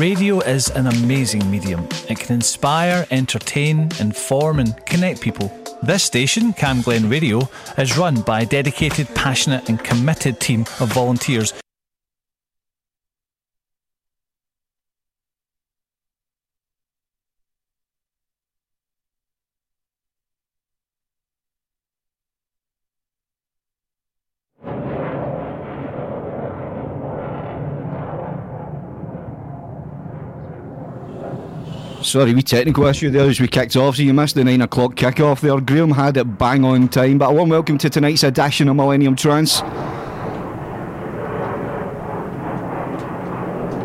Radio is an amazing medium. It can inspire, entertain, inform, and connect people. This station, Cam Glen Radio, is run by a dedicated, passionate, and committed team of volunteers Sorry, we technical issue there as we kicked off, so you missed the 9 o'clock kick-off there. Graham had it bang on time, but a warm welcome to tonight's edition of Millennium Trance.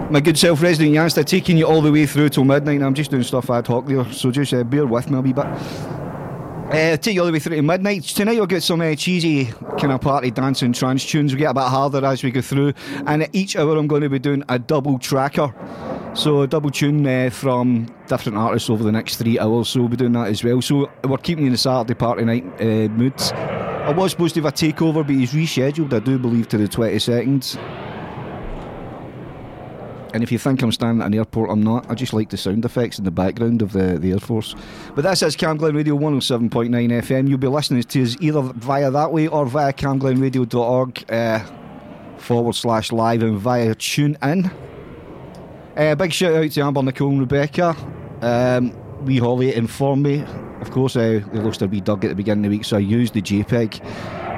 My good self, Resident Yanzta, taking you all the way through till midnight. I'm just doing stuff ad hoc there, so just uh, bear with me a wee bit. Uh, take you all the way through to midnight. Tonight we'll get some uh, cheesy kind of party dancing trance tunes. We get a bit harder as we go through, and at each hour I'm going to be doing a double tracker. So double tune uh, from different artists over the next three hours. So we'll be doing that as well. So we're keeping you in the Saturday party night uh, mood. I was supposed to have a takeover, but he's rescheduled. I do believe to the twenty second. And if you think I'm standing at an airport, I'm not. I just like the sound effects in the background of the, the Air Force. But this is Camglen Radio 107.9 FM. You'll be listening to us either via that way or via camglenradio.org uh, forward slash live and via tune in. Uh, big shout out to Amber, Nicole, and Rebecca. Um, Holly informed me. Of course, uh, they lost their wee dog at the beginning of the week, so I used the JPEG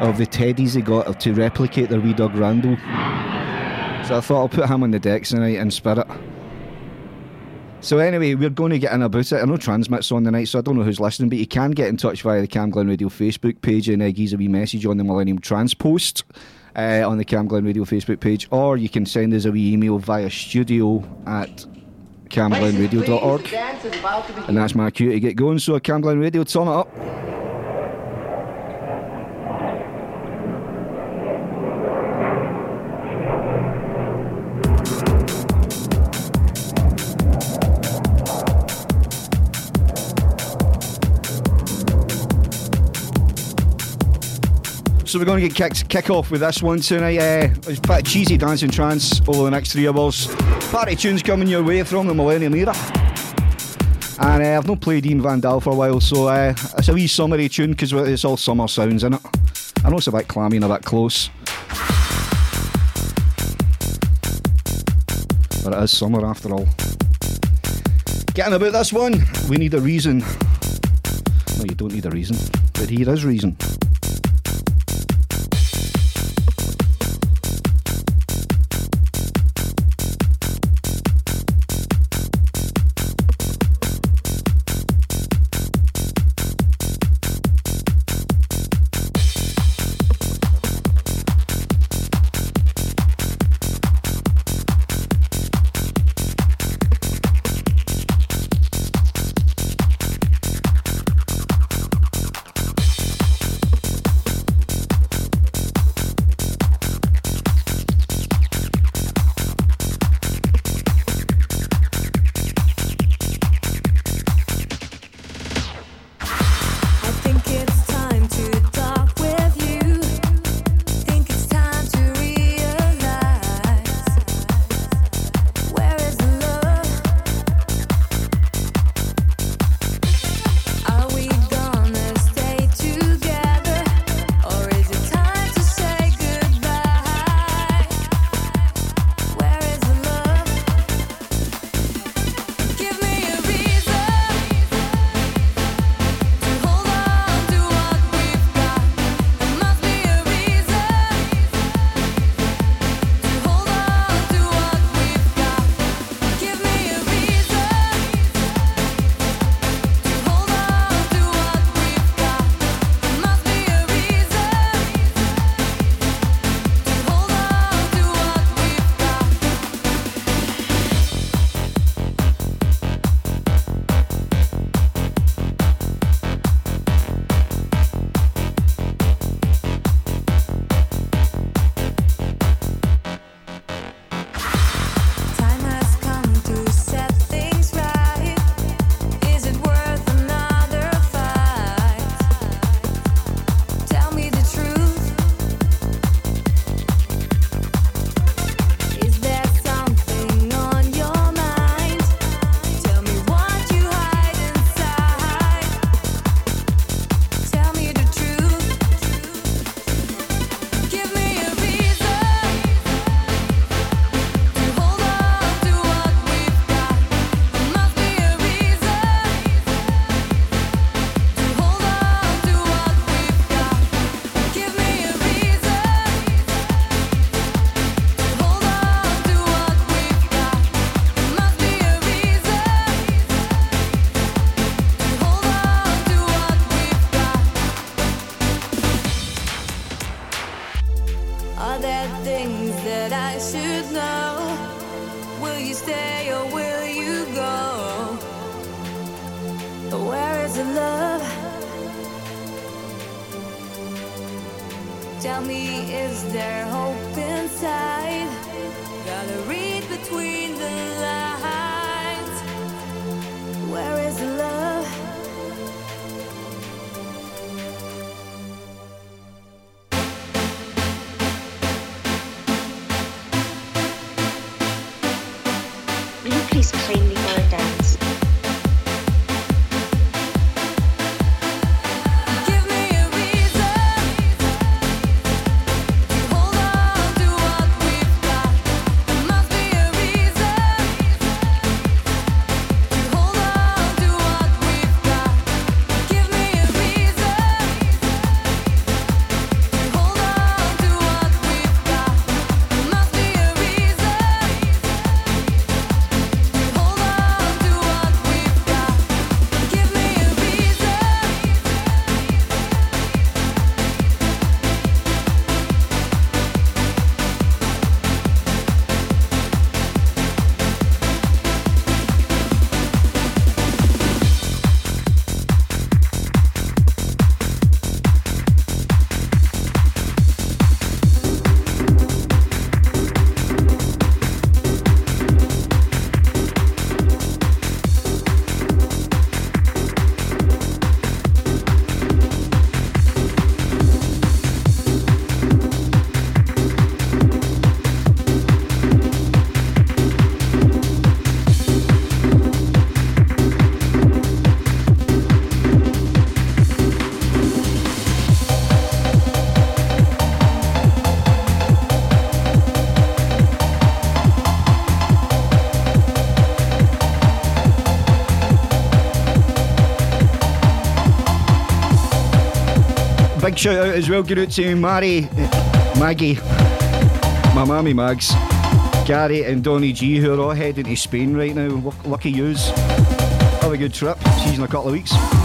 of the teddies they got to replicate their wee dog Randall. So I thought I'll put him on the decks tonight in spirit. So anyway, we're going to get in about it. I know transmits on the night, so I don't know who's listening, but you can get in touch via the Cam Glen Radio Facebook page and uh, give a wee message on the Millennium Trance post uh, on the Cam Glen Radio Facebook page, or you can send us a wee email via studio at camglenradio.org. And that's my cue to get going. So, Cam Glen Radio, turn it up. So we're going to get kicked, kick off with this one tonight. Uh, it's a cheesy dancing trance over the next three hours. Party tunes coming your way from the Millennium era. And uh, I've not played Ian Van Dahl for a while, so uh, it's a wee summery tune because it's all summer sounds in it. I know it's a bit clammy and a bit close. But it is summer after all. Getting about this one, we need a reason. No, you don't need a reason, but here is reason. shout out as well going out to Mary, Maggie, my mammy Mags, Gary and Donny G who are all heading to Spain right now. Lucky yous. Have a good trip. See you in a couple of weeks.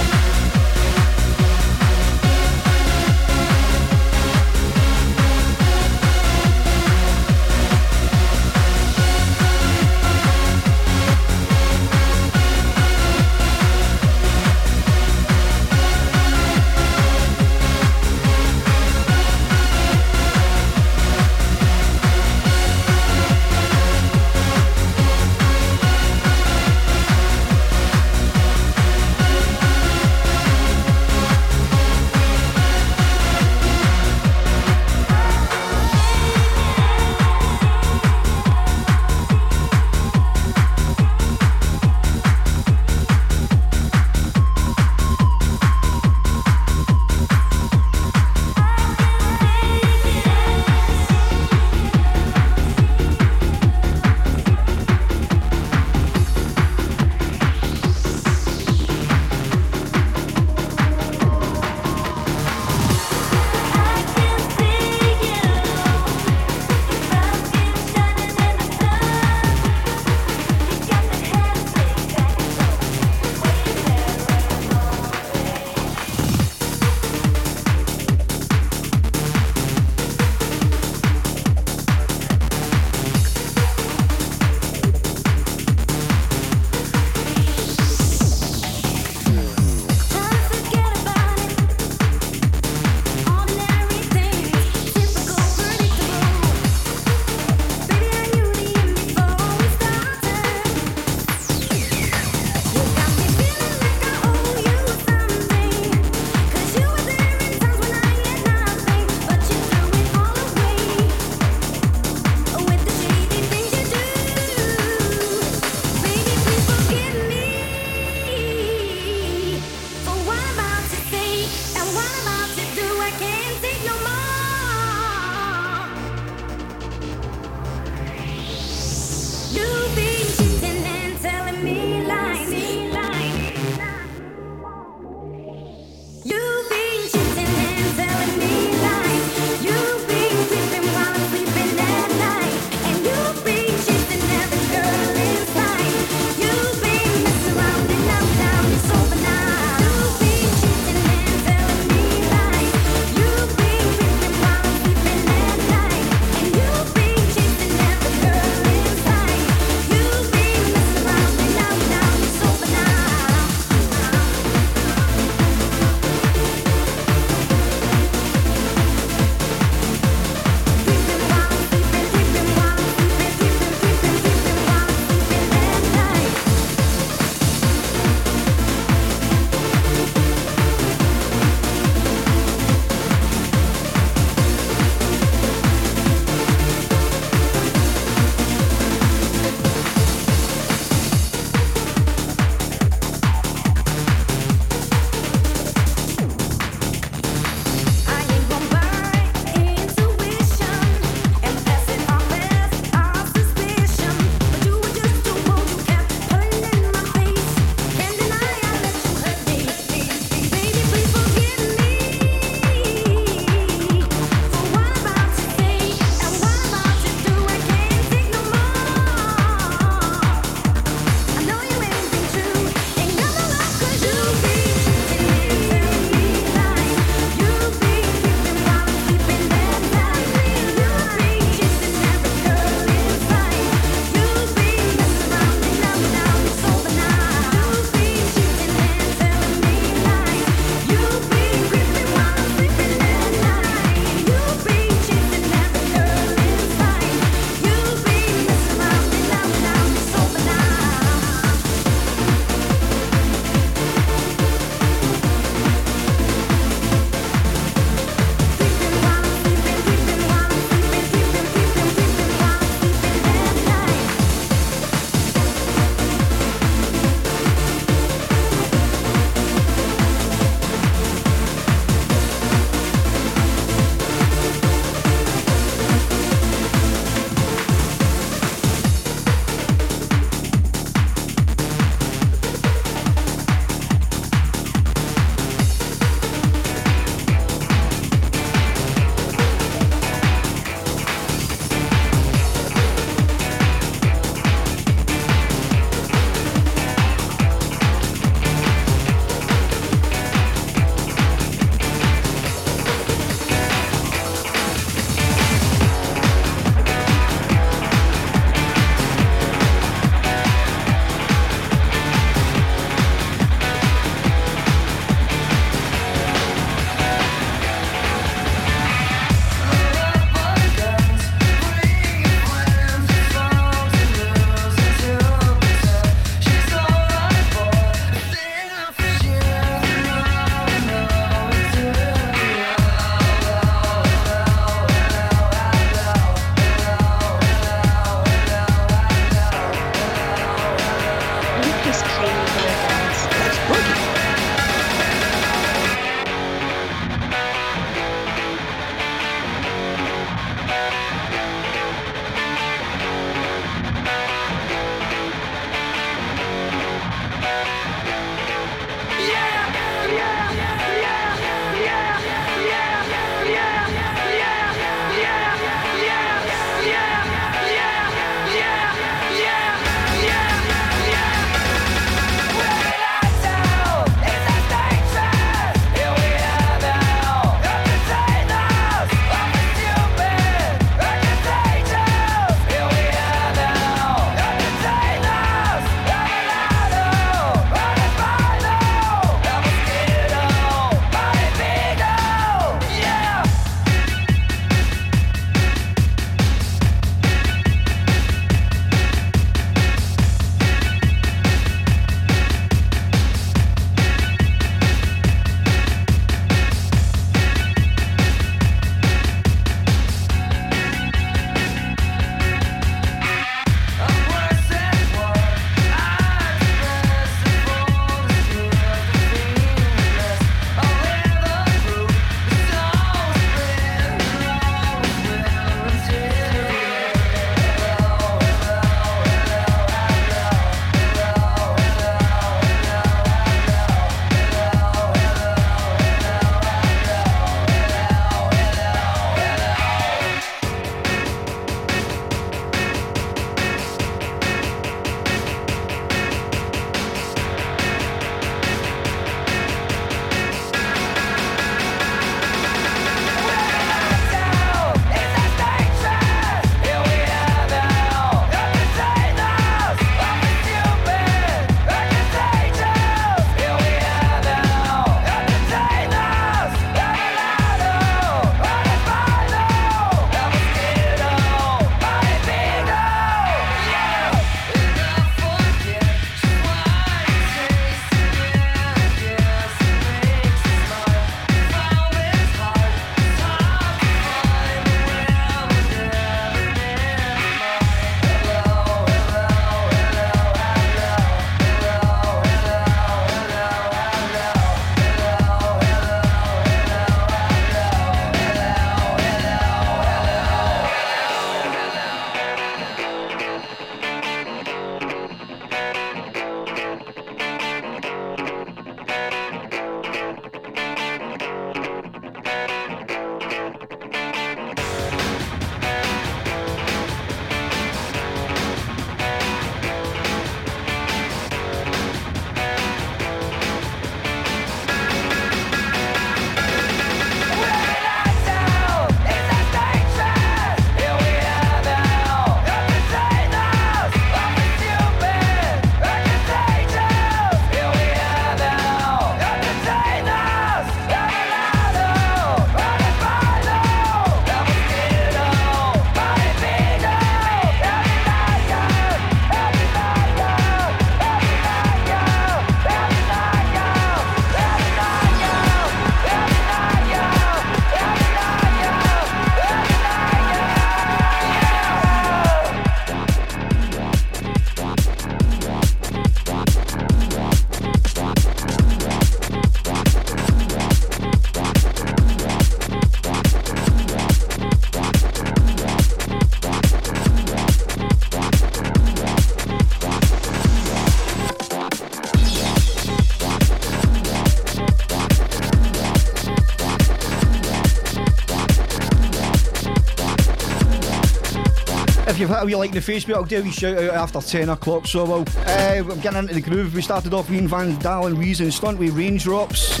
If a wee like the Facebook, I'll do a wee shout out after 10 o'clock. So well, uh, I'm getting into the groove. We started off Ian Van Dalen, Reason, Stunt with Raindrops.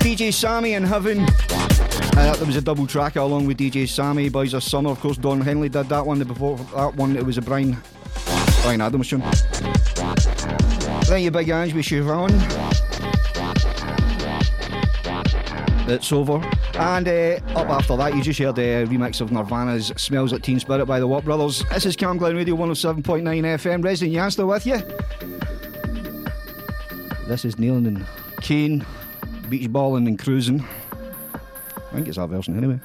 DJ Sammy in Heaven. Uh, there was a double tracker along with DJ Sammy, Boys of Summer. Of course, Don Henley did that one. Before that one, it was a Brian, Bryan Adams tune. Then your big Ange with Chevron. It's over. And uh, up after that, you just heard a remix of Nirvana's Smells Like Teen Spirit by the Watt Brothers. This is Cam Glen Radio 107.9 FM. Resident Yanzta with you. This is Nalin and Kane, beach balling and cruising. I think it's that version anyway.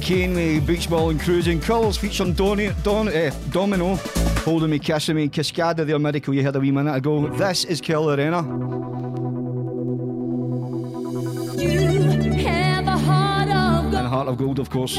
Kane with Beach Ball and Cruising. Colours featuring Don, Don, eh, Domino, Holding Me, Kissing Me, Cascada, their Miracle you heard a wee minute ago. This is Kelly Llorenna. and Heart of Gold, of course.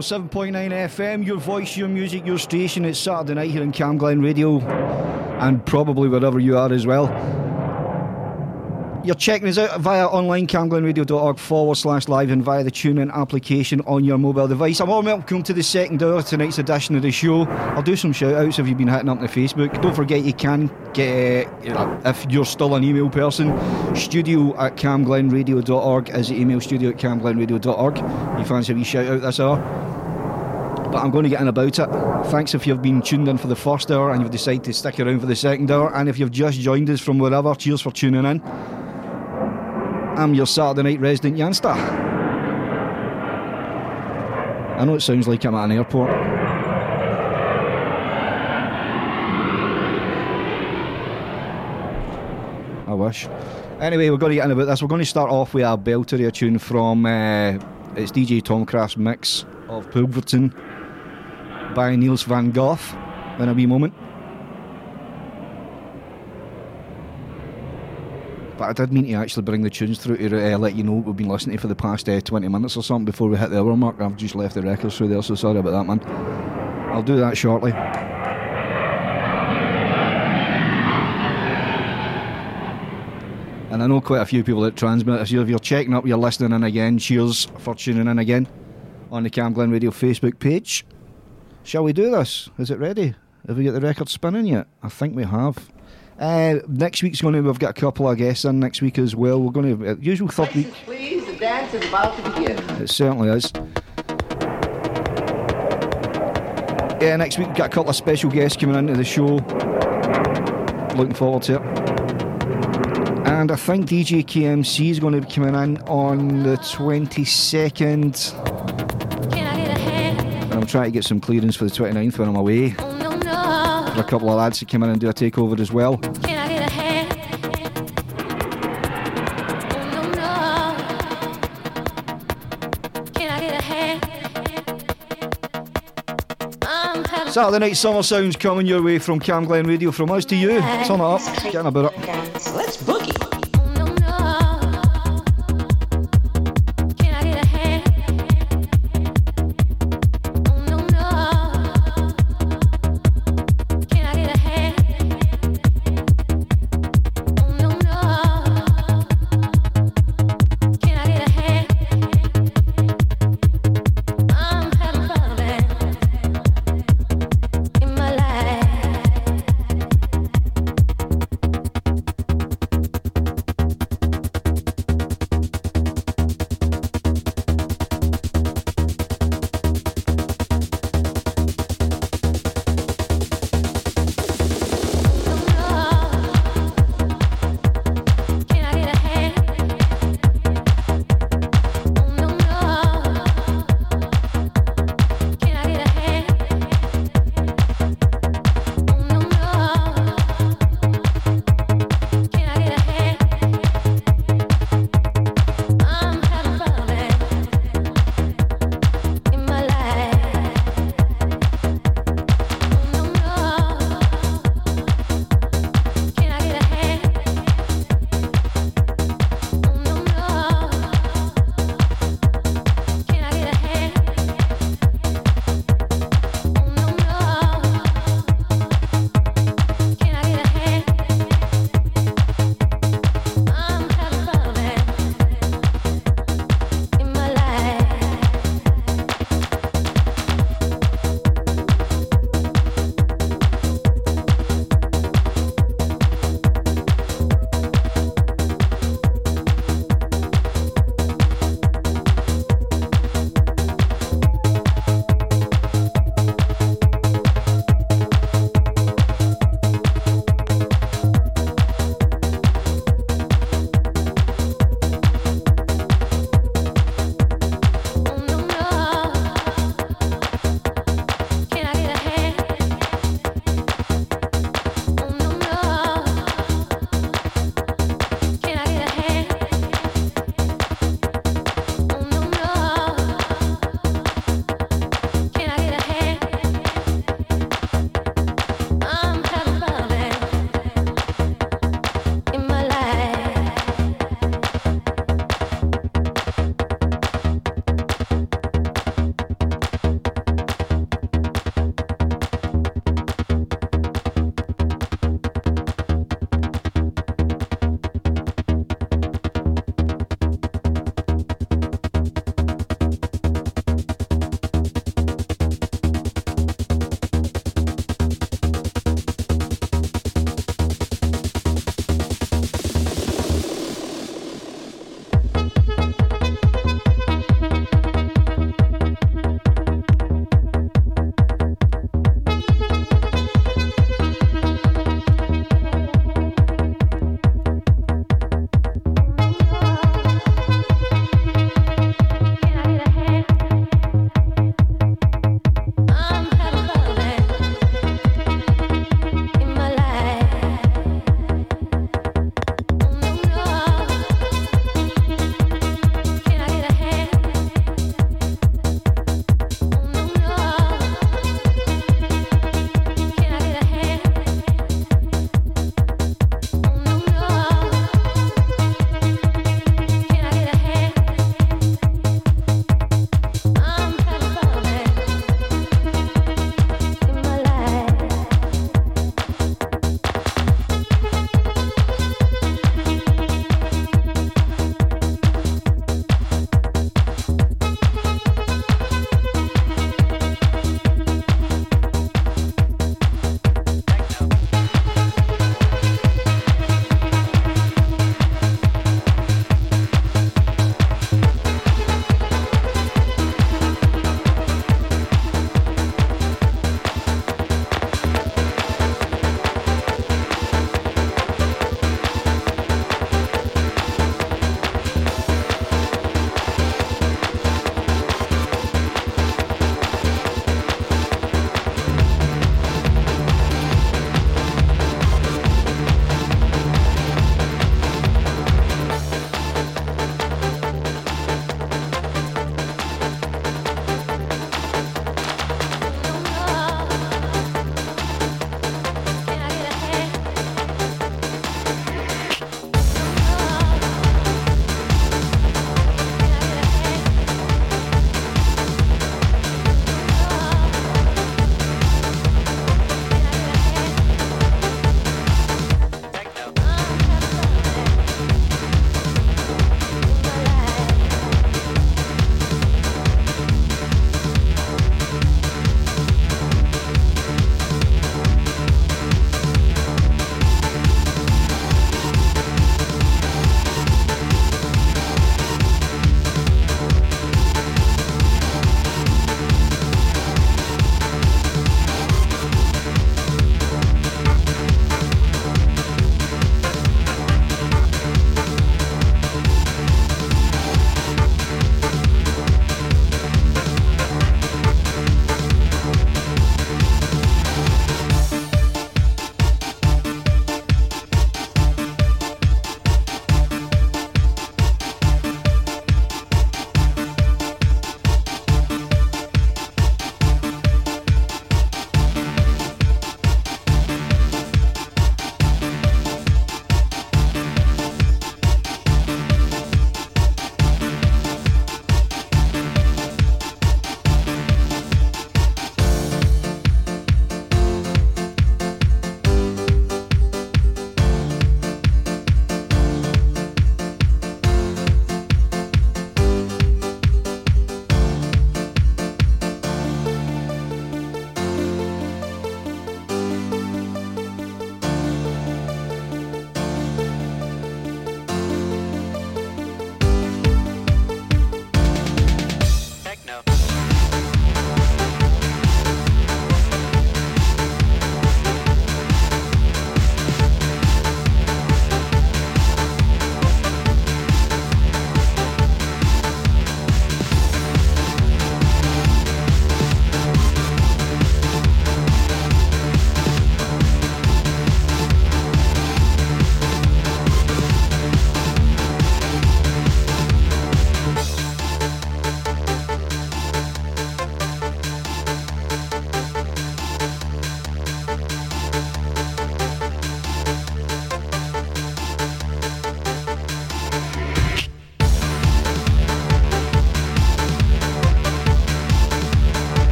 107.9 FM, your voice, your music, your station. It's Saturday night here in Camglen Radio and probably wherever you are as well. You're checking us out via online camglenradio.org forward slash live and via the TuneIn application on your mobile device. I'm all welcome to the second hour tonight's edition of the show. I'll do some shout outs if you've been hitting up the Facebook. Don't forget you can get, uh, if you're still an email person, studio at camglenradio.org is the email studio at camglenradio.org. You fancy a wee shout out this hour? But I'm going to get in about it. Thanks if you've been tuned in for the first hour and you've decided to stick around for the second hour, and if you've just joined us from wherever, cheers for tuning in. I'm your Saturday night resident Yanzta. I know it sounds like I'm at an airport. I wish. Anyway, we're going to get in about this. We're going to start off with a belter, tune from uh, it's DJ Tomcraft's mix of Pulverturm by Niels van Gogh in a wee moment. But I did mean to actually bring the tunes through to uh, let you know what we've been listening to for the past uh, 20 minutes or something before we hit the hour mark. I've just left the records through there, so sorry about that, man. I'll do that shortly. And I know quite a few people that transmit. If you're, checking up, you're listening in again. Cheers for tuning in again on the Cam Glen Radio Facebook page. Shall we do this? Is it ready? Have we got the record spinning yet? I think we have. Uh, next week's going to. We've got a couple of guests in next week as well. We're going to uh, usual third week. Please, the dance is about to begin. It certainly is. Yeah, next week we've got a couple of special guests coming into the show. Looking forward to it. And I think DJ KMC is going to be coming in on the 22nd. Trying to get some clearance for the 29th when I'm away. For a couple of lads to come in and do a takeover as well. Saturday night summer sounds coming your way from Cam Glen Radio from us to you. Turn it up, getting about it.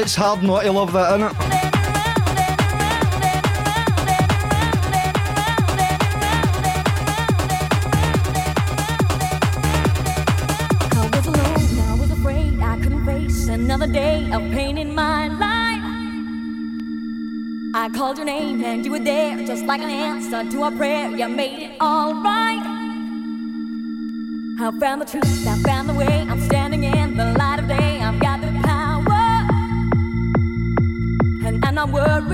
It's hard not to love that, isn't it? I was alone, I was afraid I couldn't face another day of pain in my life. I called your name and you were there, just like an answer to a prayer. You made it alright. I found the truth, I found the way. I'm and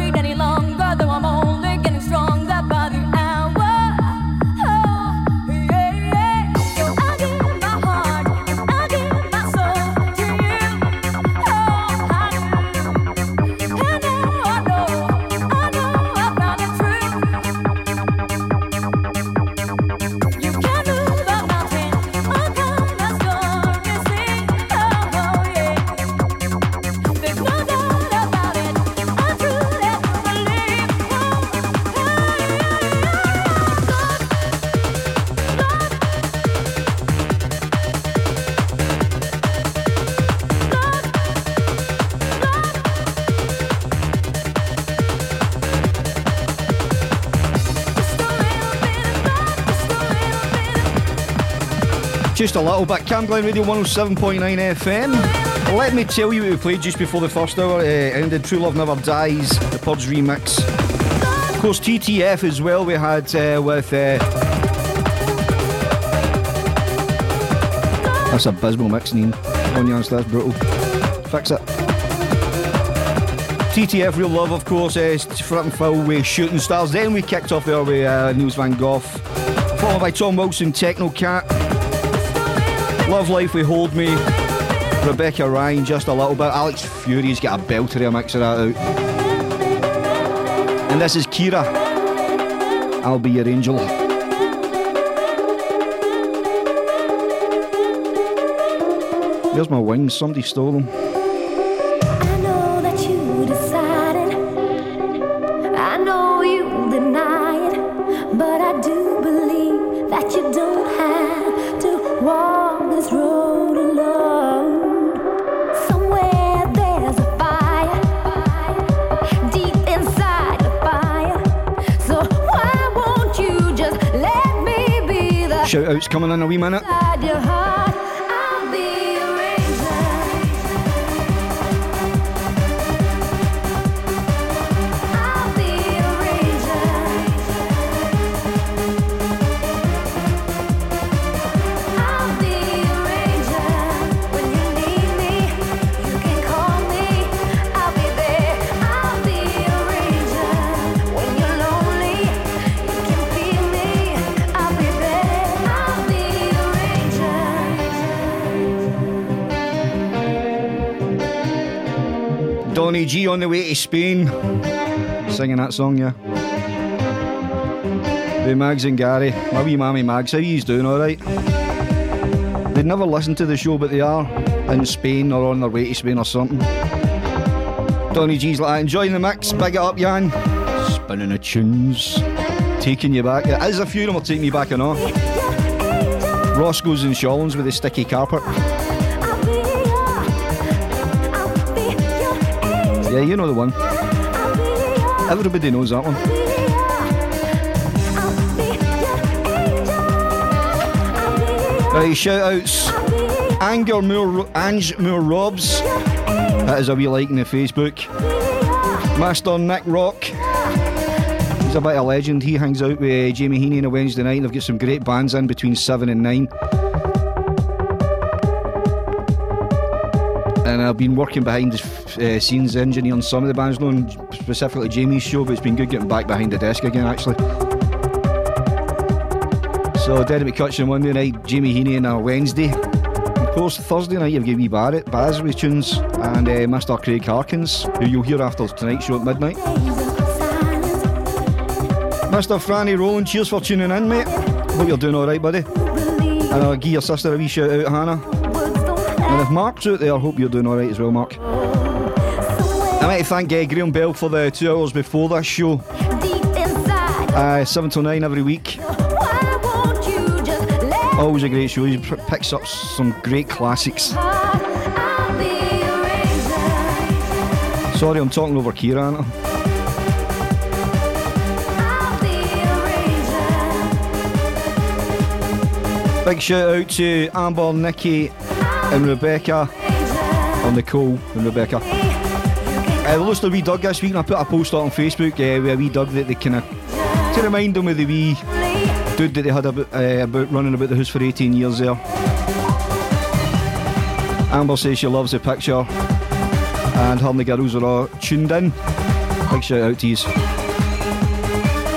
Just a little bit. Cam Glen Radio 107.9 FM. Let me tell you what we played just before the first hour uh, ended. True Love Never Dies, the Purge remix. Of course, TTF as well. We had uh, with. Uh, that's abysmal mix, Neen. On your that's brutal. Fix it. TTF Real Love, of course, uh, Flip and Fill with Shooting Stars. Then we kicked off there with uh, Van Gogh. Followed by Tom Wilson, Techno Cat. Love Life We Hold Me. Rebecca Ryan, just a little bit. Alex Fury's got a belter of a mix of that out. And this is Kira. I'll be your angel. There's my wings, somebody stole them. Shout outs coming in a wee minute. Donny G on the way to Spain. Singing that song, yeah. Hey, Mags and Gary. My wee mammy Mags, how you doing alright? They'd never listen to the show, but they are in Spain or on their way to Spain or something. Donny G's like, enjoying the mix, big it up, Jan. Spinning the tunes. Taking you back. It is a few of them will take me back and off. Roscoe's and Shawlands with the sticky carpet. Yeah, you know the one. Everybody knows that one. Right, shout outs. Anger Moore, Ange Moore Robs. That is a wee like in the Facebook. Master Nick Rock. He's a bit of a legend. He hangs out with uh, Jamie Heaney on a Wednesday night. And they've got some great bands in between 7 and 9. And I've been working behind the uh, scenes engineering some of the bands, not specifically Jamie's show, but it's been good getting back behind the desk again actually. So Dead McCutcheon Monday night, Jamie Heaney on a Wednesday. Of course, Thursday night you've got wee Barrett, Baz with tunes, and uh, Mr. Craig Harkins, who you'll hear after tonight's show at midnight. Mr. Franny Rowland, cheers for tuning in, mate. Hope you're doing alright, buddy. And I'll give your sister a wee shout out, Hannah. And if Mark's out there, I hope you're doing alright as well, Mark. I to thank uh, Graham Bell for the two hours before this show. Uh, 7 till 9 every week. Always a great show. He p- picks up some great classics. Sorry, I'm talking over Kira. Anna. Big shout out to Amber, Nikki, and Rebecca. Or Nicole and Rebecca. Uh, lost a wee dog this week, and I put a post on Facebook uh, with a wee dog that they kind of to remind them of the wee dude that they had about, uh, about running about the house for 18 years there. Amber says she loves the picture, and her and the girls are all tuned in. Big shout out to you.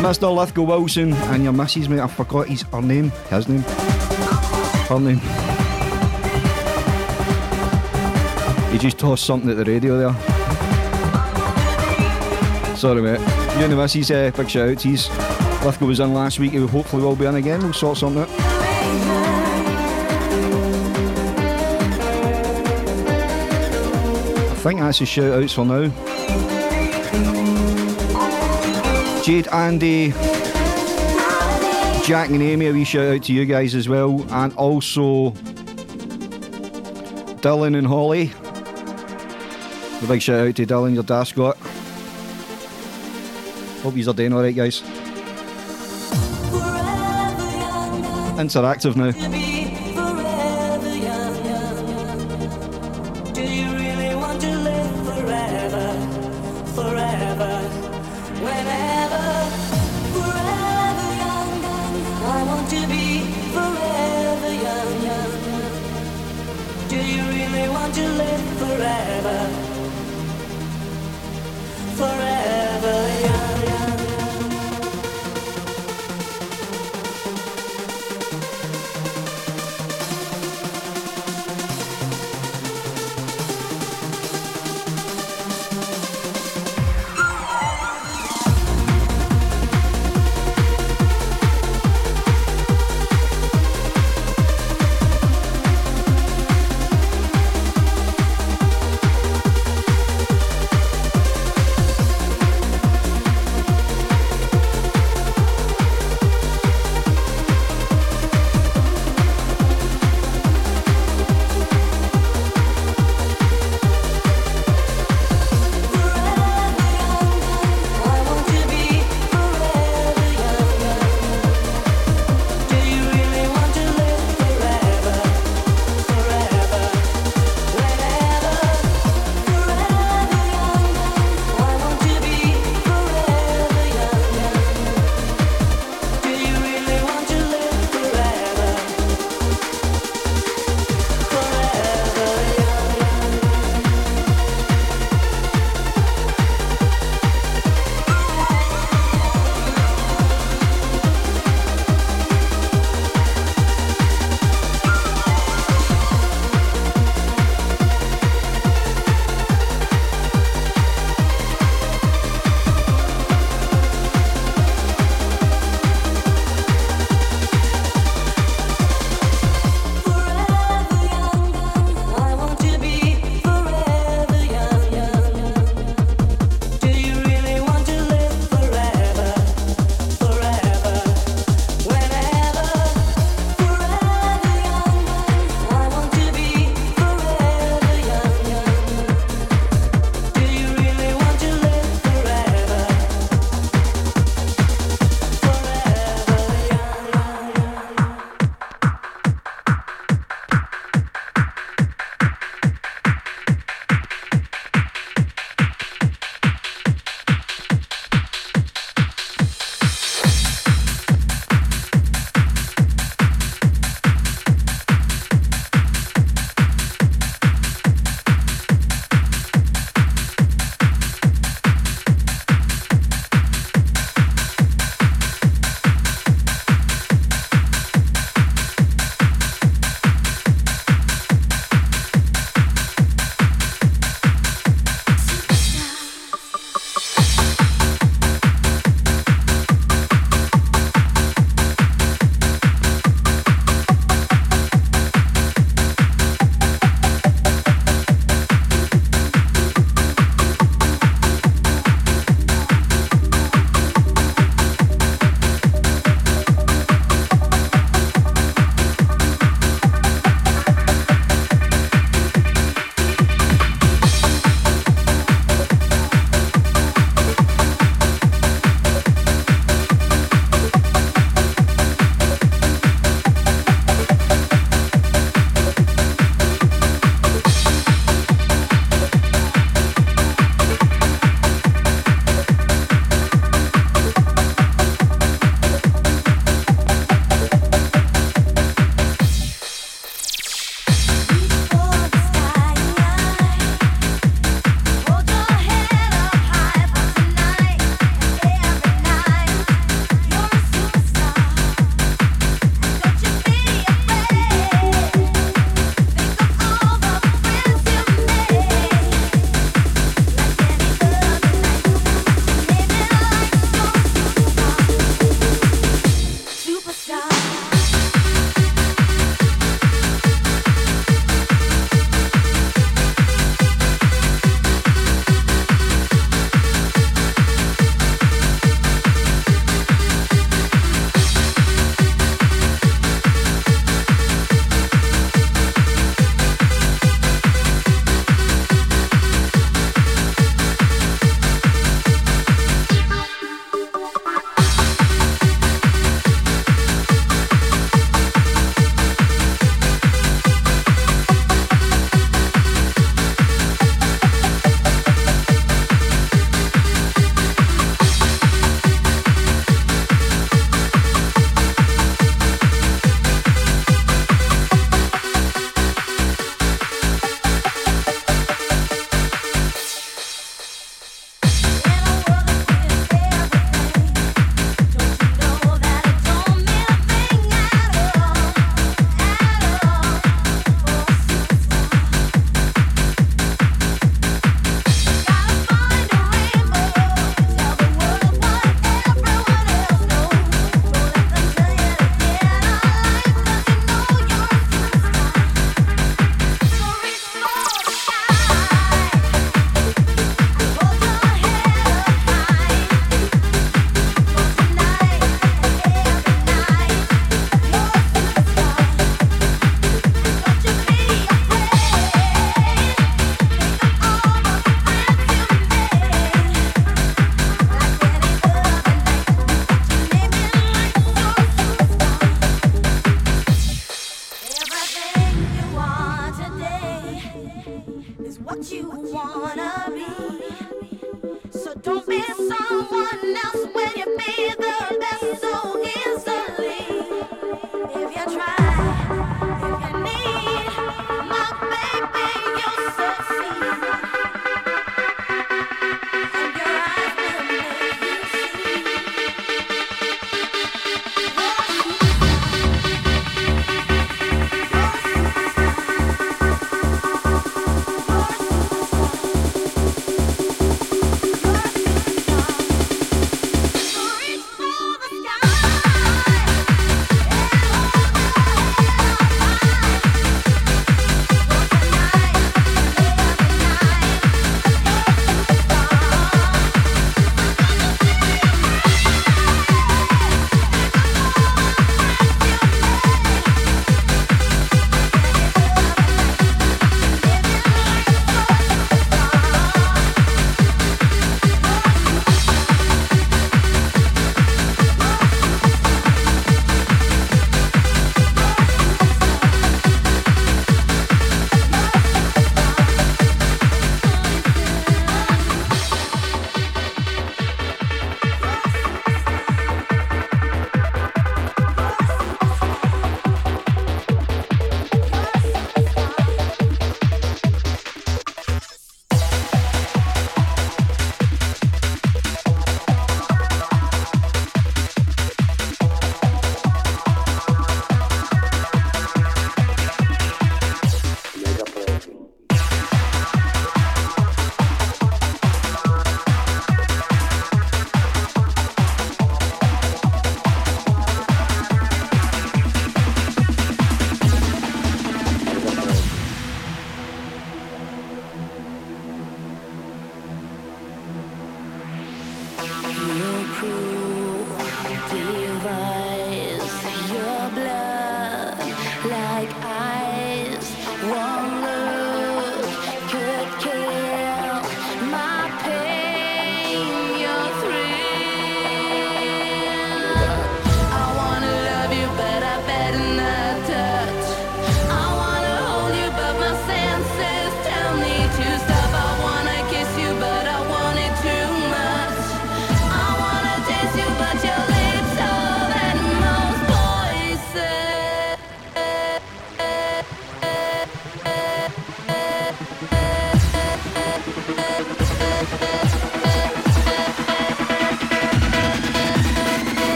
Mr. Lithgow Wilson and your missus, mate. I forgot his her name, his name, her name. He just tossed something at the radio there. Sorry, mate. You and the missus, uh, big shout out you. Lithgow was in last week. He hopefully will be in again. We'll sort something out. I think that's the shout outs for now. Jade, Andy, Jack, and Amy, a wee shout out to you guys as well. And also Dylan and Holly. A big shout out to Dylan, your dad, Scott. Hope you're doing alright, guys. Interactive now.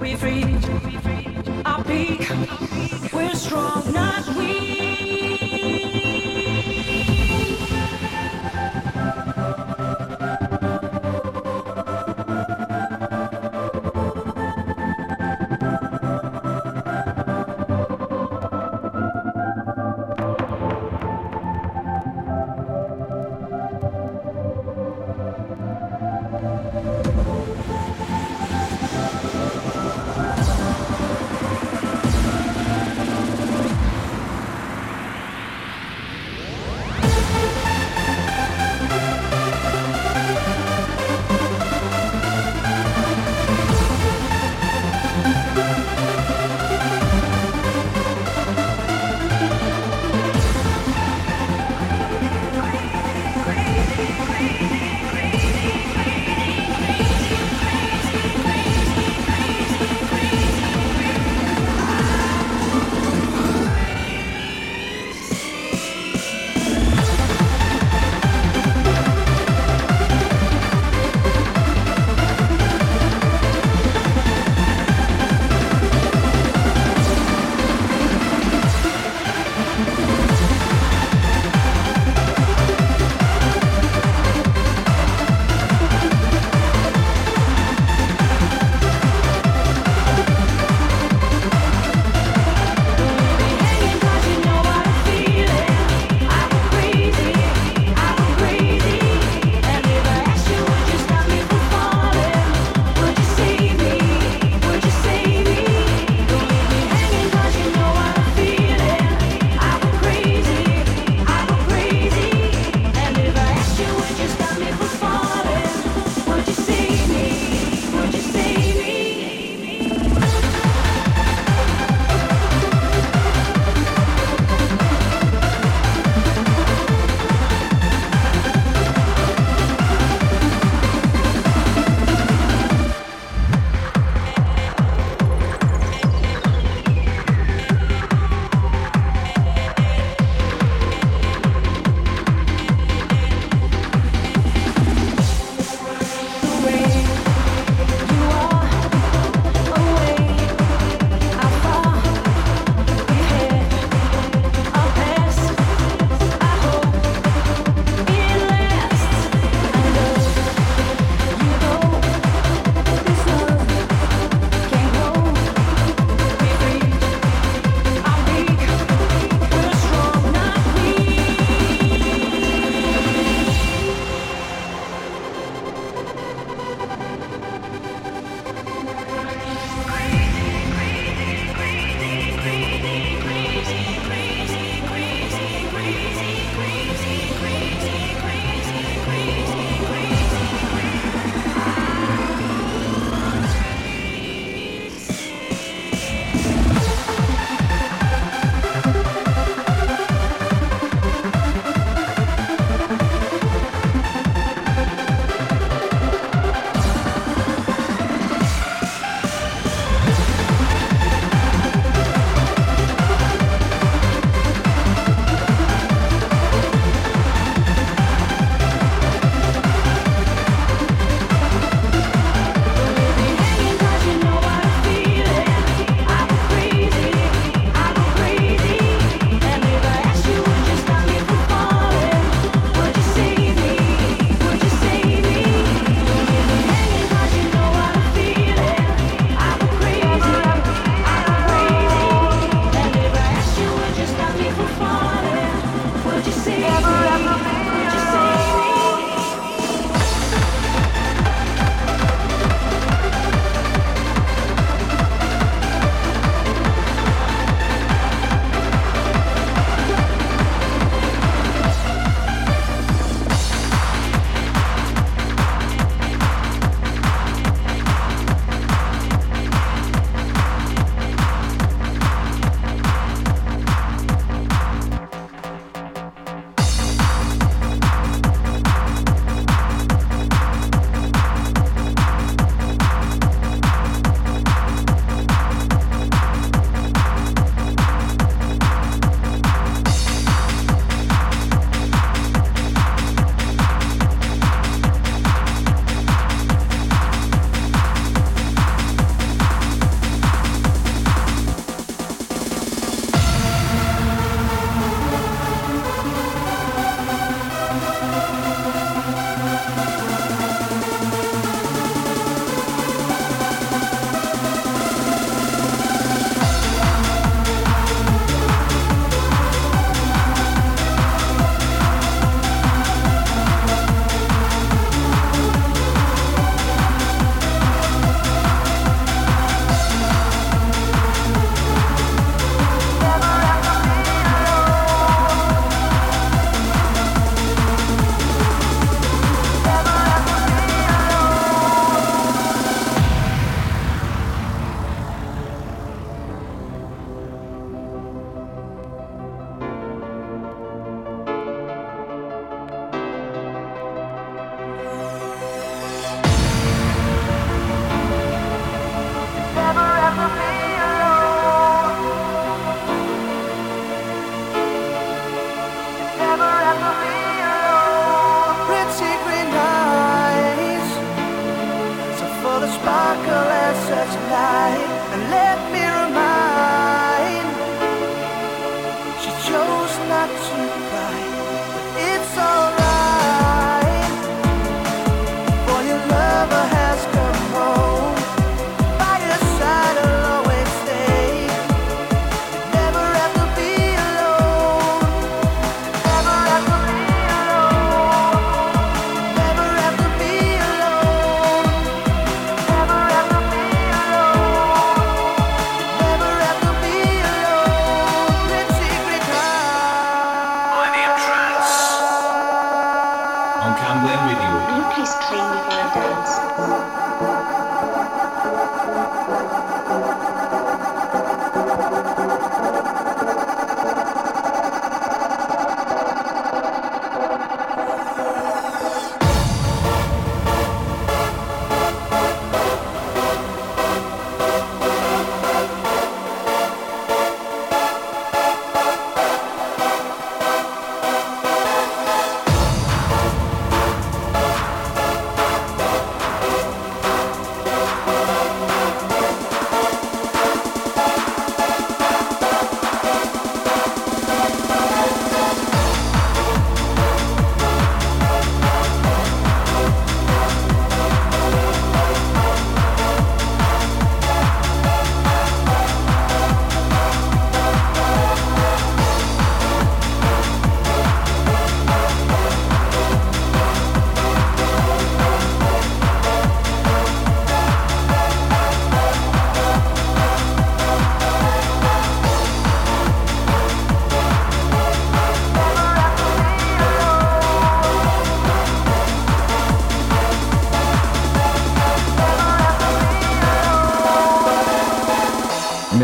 We're free our peak. We're strong not weak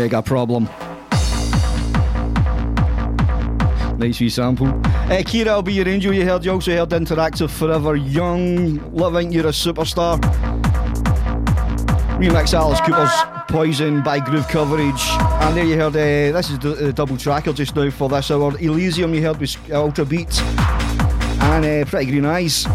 Mega problem. Nice wee sample. Uh, Kira, I'll be your angel. You heard you also heard Interactive Forever Young. Living, you're a superstar. Remix Alice Cooper's Poison by Groove Coverage. And there you heard, uh, this is the, the double tracker just now for this hour. Elysium you heard with Ultra Beat. And uh, Pretty Green Eyes.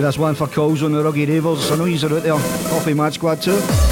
This one for calls on the Ruggy Ravers. I know you're out there. Coffee Mad Squad too.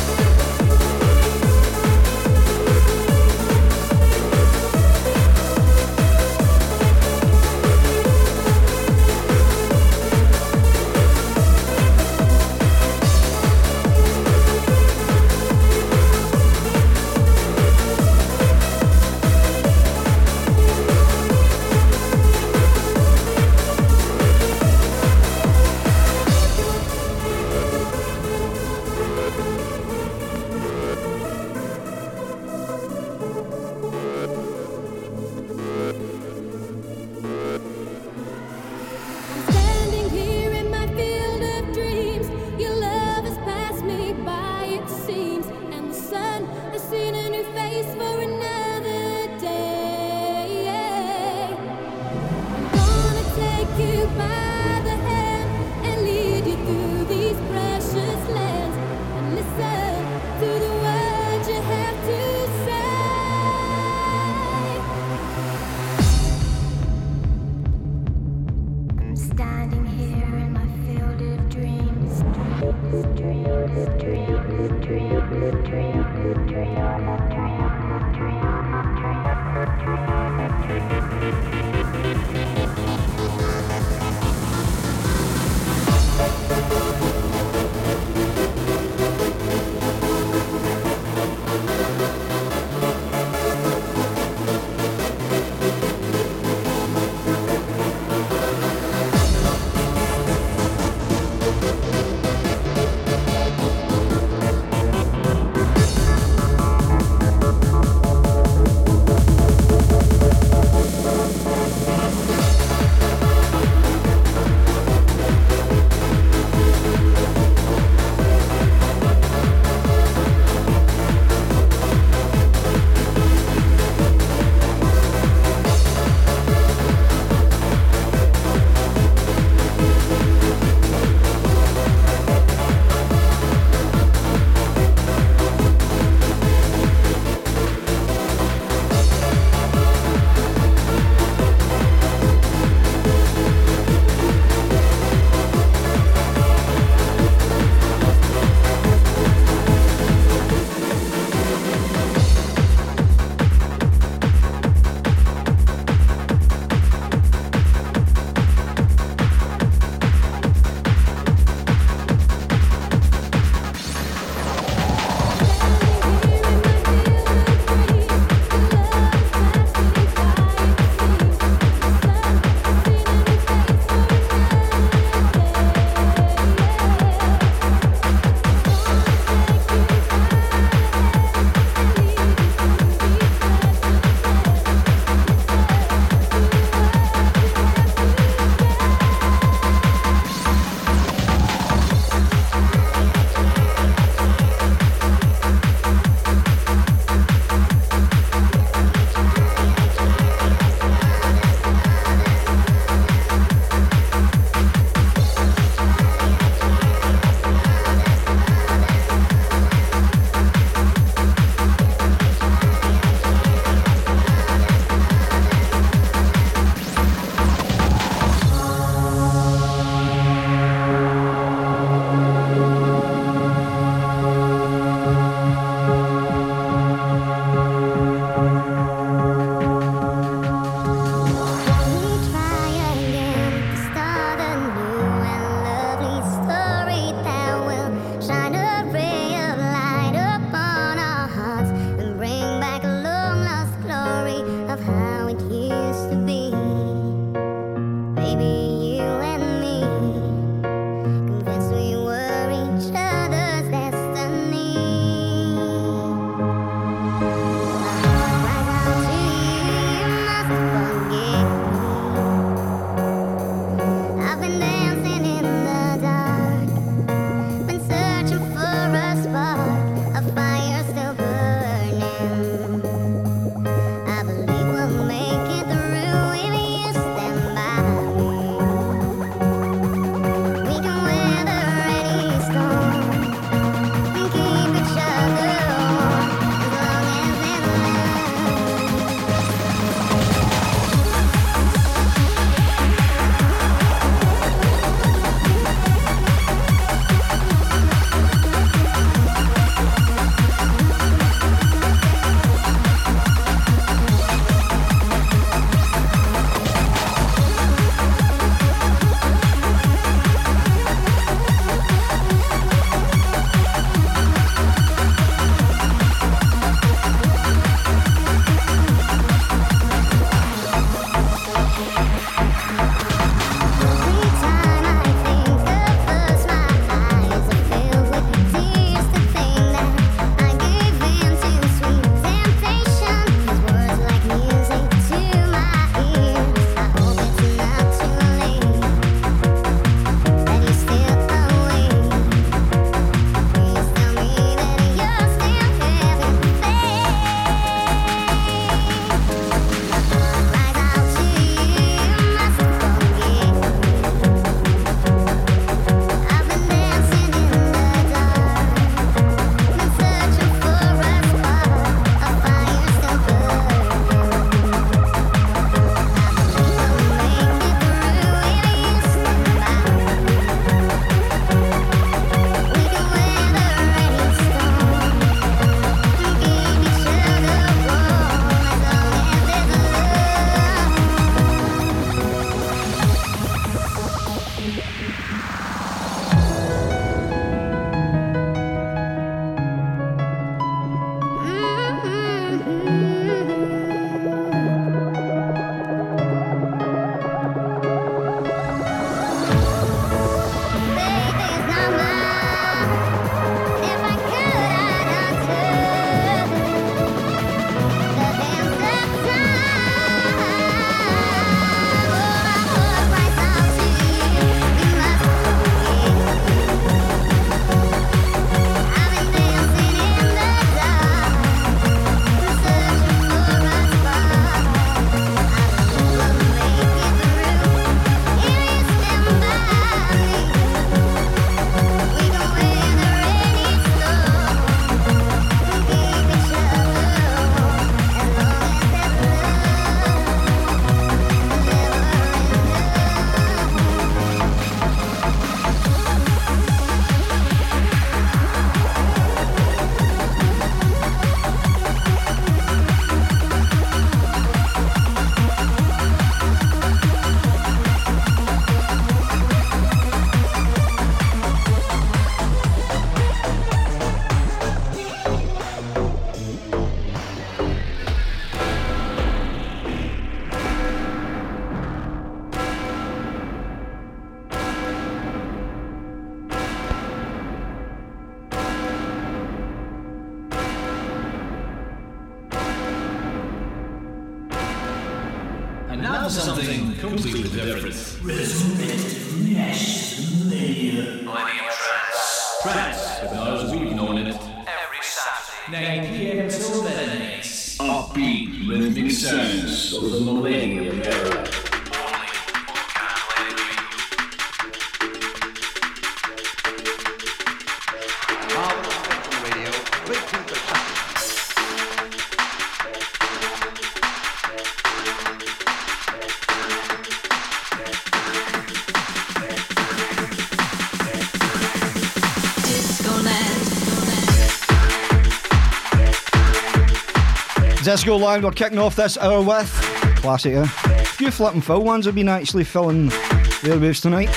Disco Land, we're kicking off this hour with classic. Eh? A few Flip and Fill ones have been actually filling the airwaves tonight.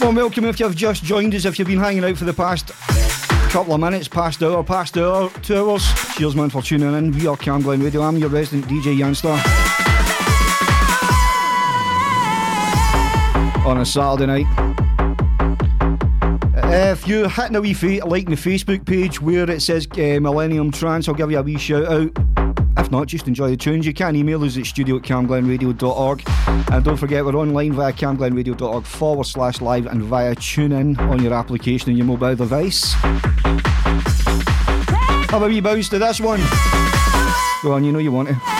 Well, welcome if you've just joined us, if you've been hanging out for the past couple of minutes, past hour, past hour, two hours. Cheers, man, for tuning in. We are Camglen Radio. I'm your resident DJ Yanzta. On a Saturday night. If you're hitting a wee fa- like the Facebook page where it says uh, Millennium Trance, I'll give you a wee shout out. If not, just enjoy the tunes. You can email us at studio at camglenradio.org. And don't forget, we're online via camglenradio.org forward slash live and via TuneIn on your application and your mobile device. Have a wee bounce to this one. Go on, you know you want to.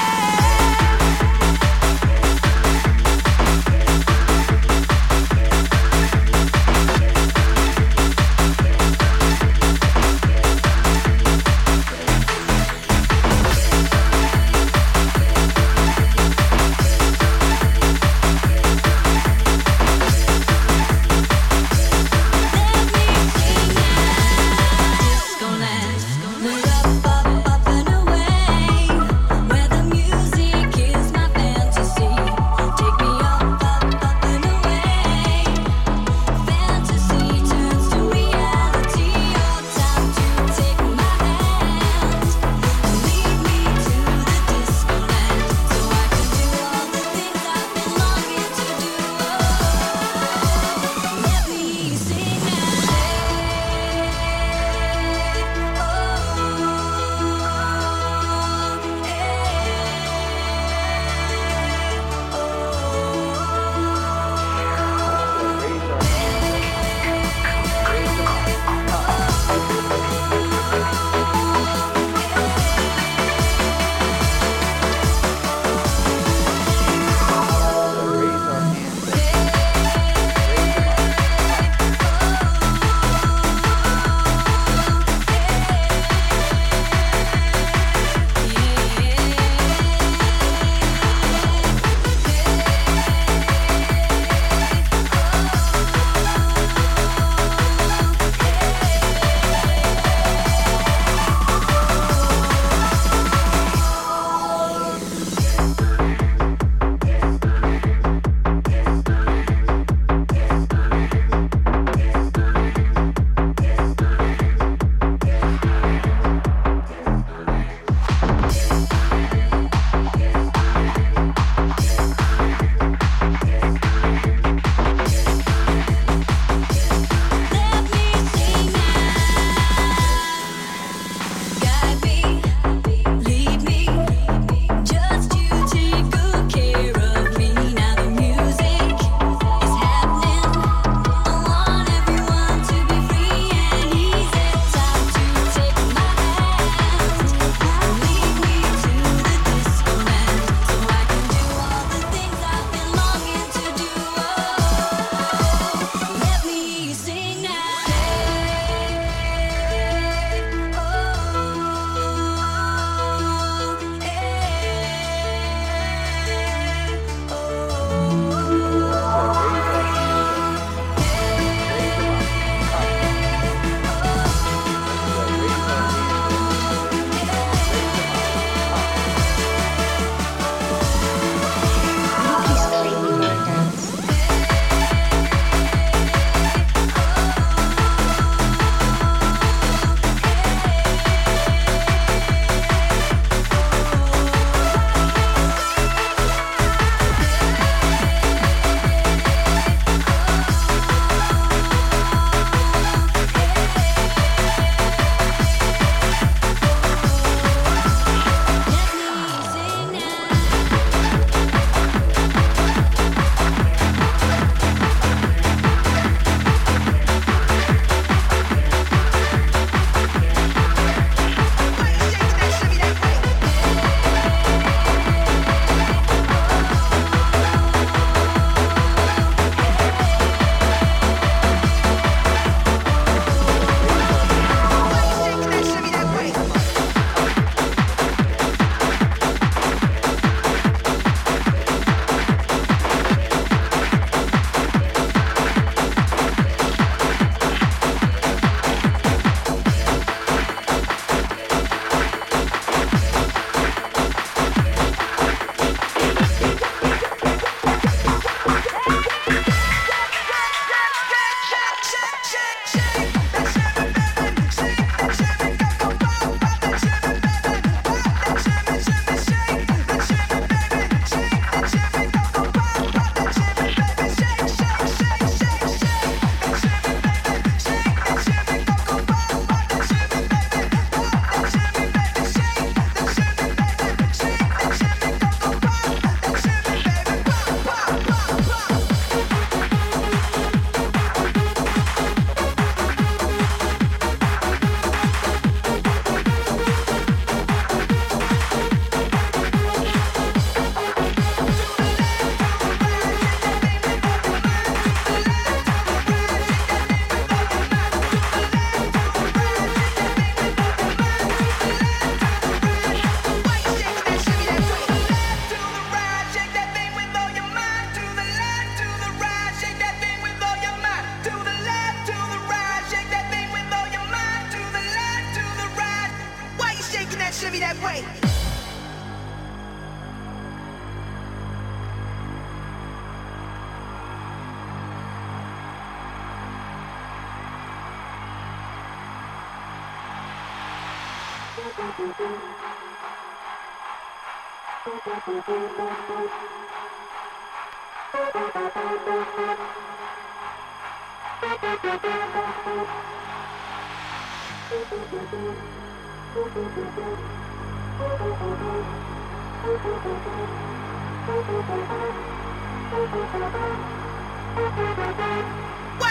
Why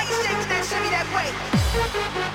you shaking that shimmy that way?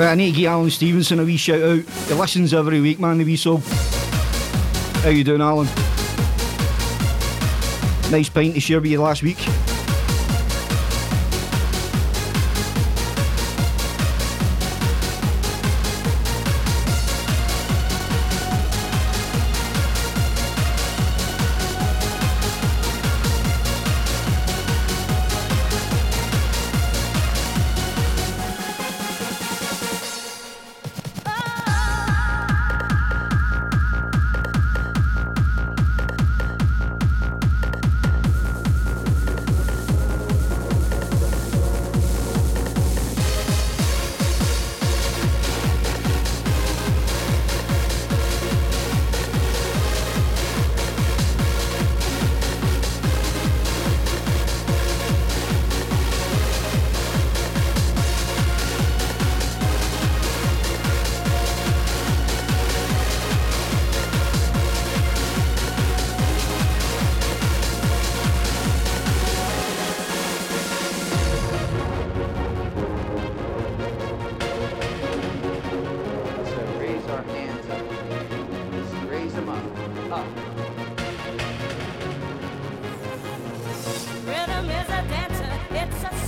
Right, I need to give Alan Stevenson a wee shout out. He listens every week, man, the wee so. How you doing, Alan? Nice pint to share with you last week.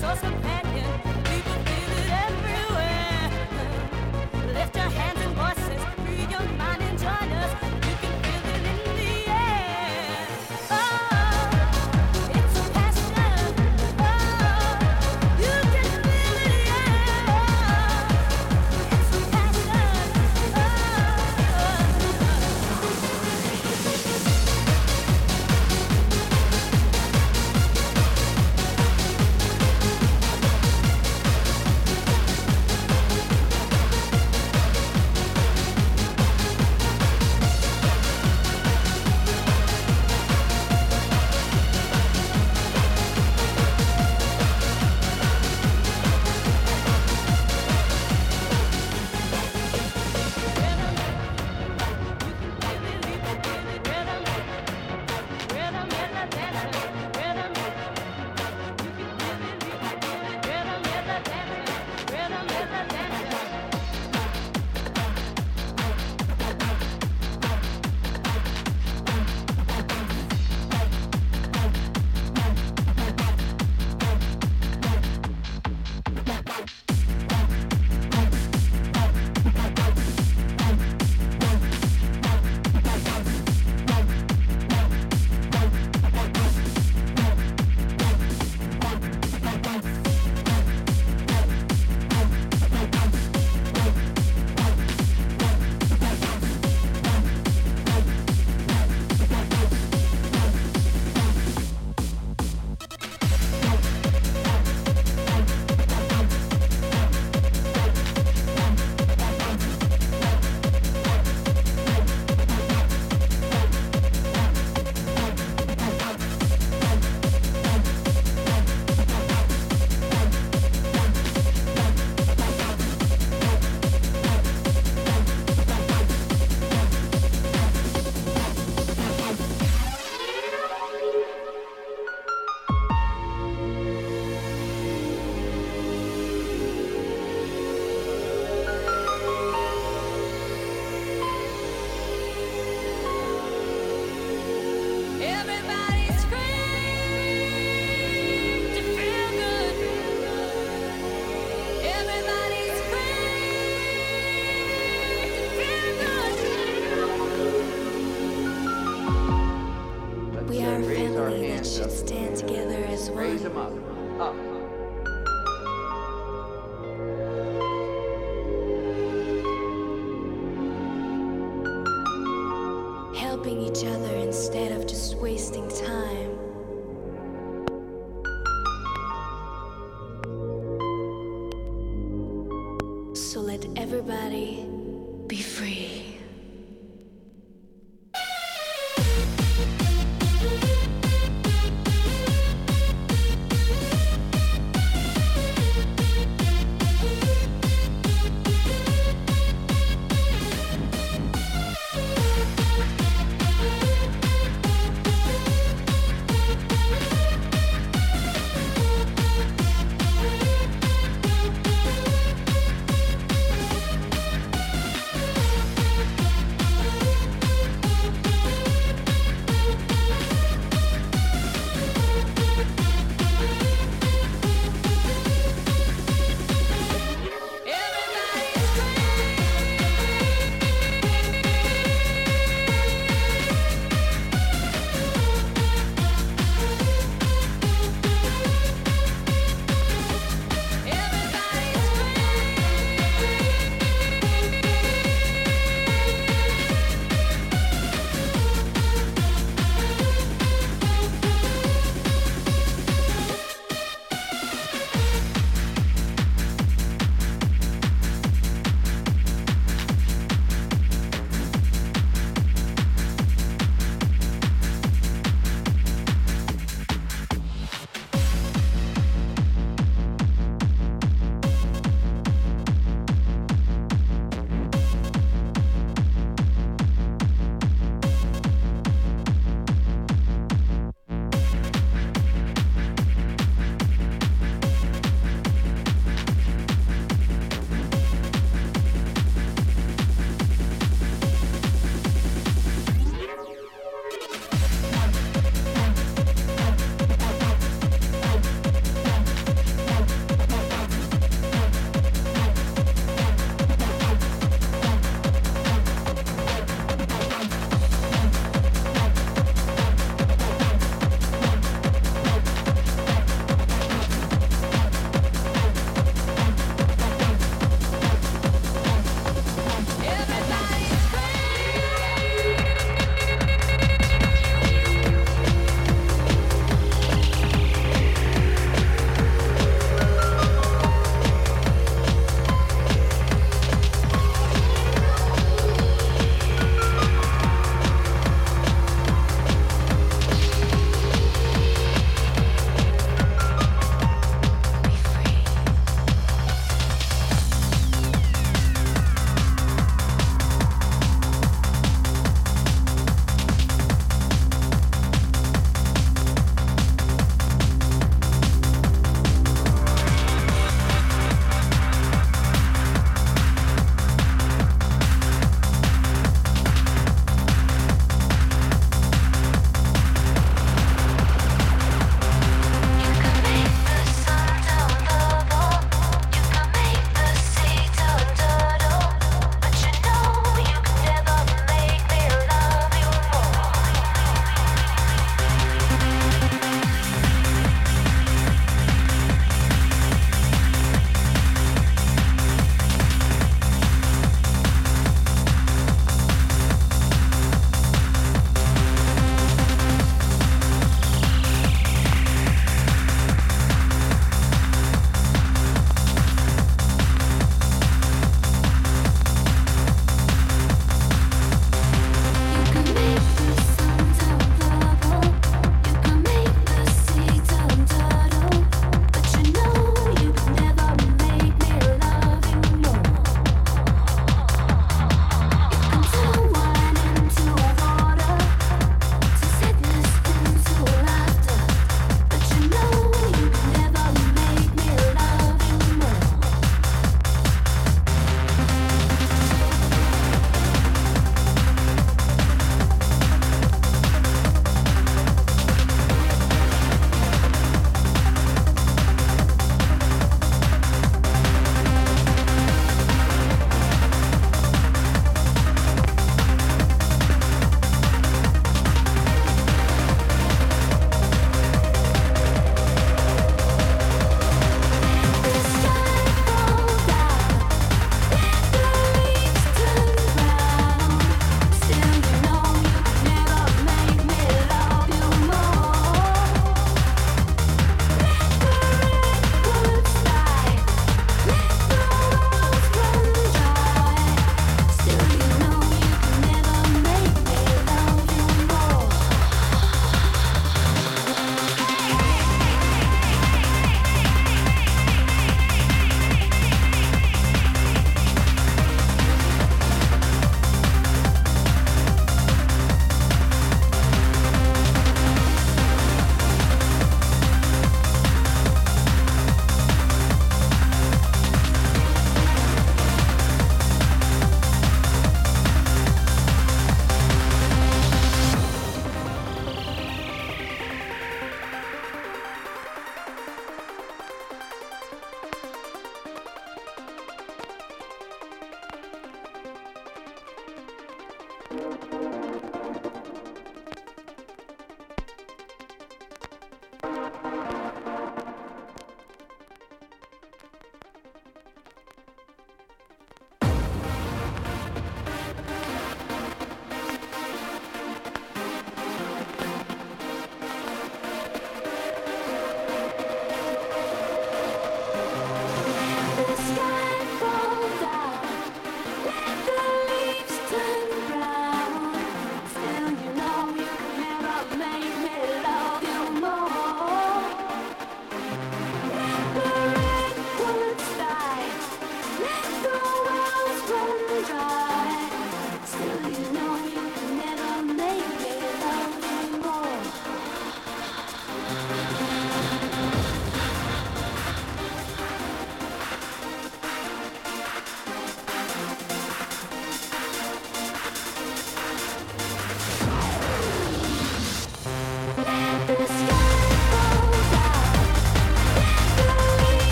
saw everybody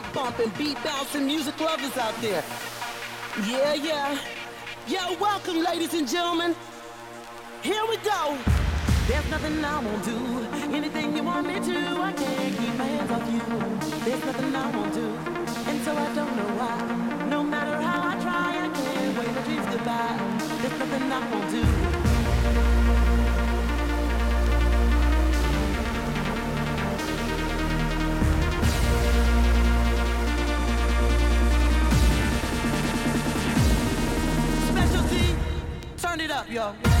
pump beat bouncing music lovers out there. Yeah, yeah. Yeah, welcome, ladies and gentlemen. Here we go. There's nothing I won't do. Anything you want me to, I can't keep my hands off you. There's nothing I won't do. And so I don't know why. No matter how I try, I can't wait my dreams goodbye. There's nothing I won't do. Yeah.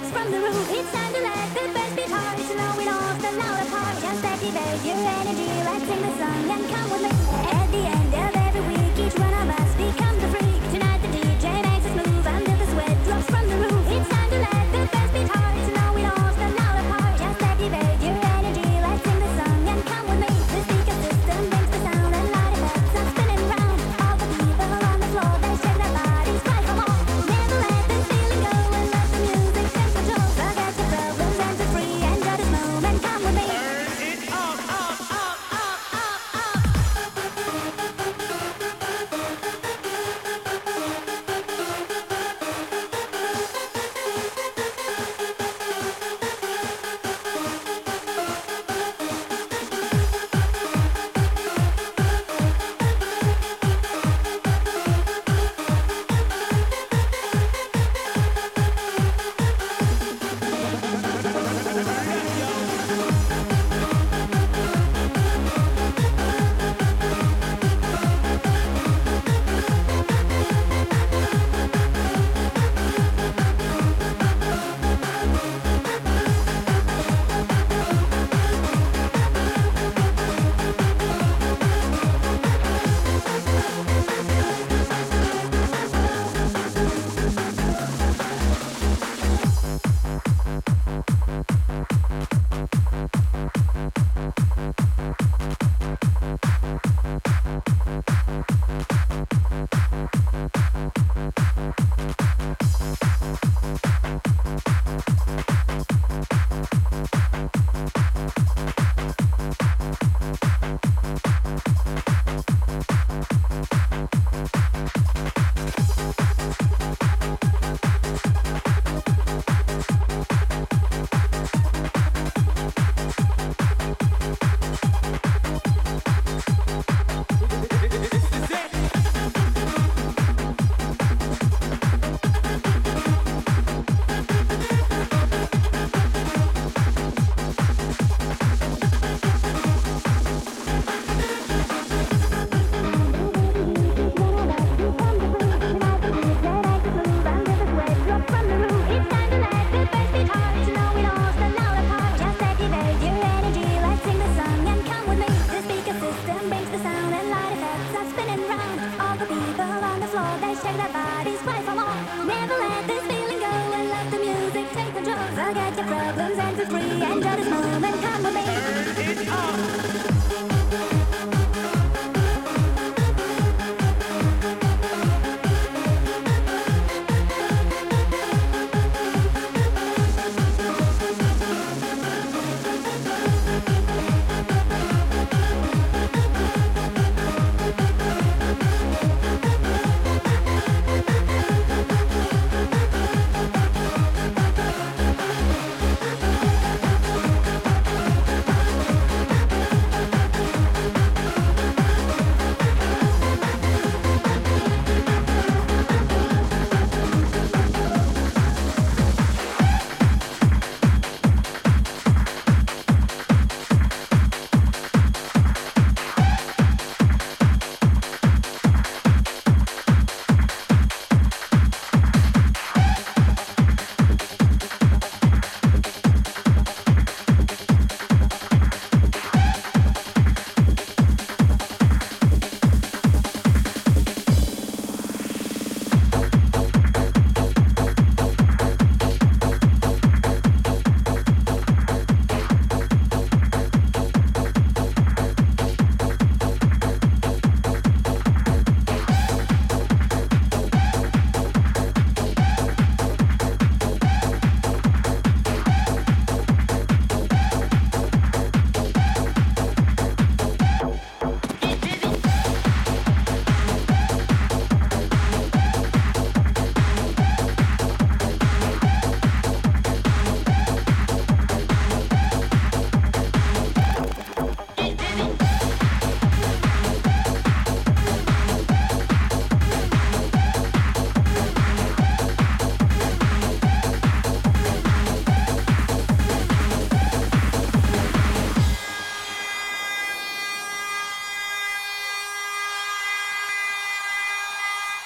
drops from the roof. It's time to let the best be hard. So now we lost the loud apart. Just activate your energy. Let's sing the song and come with me.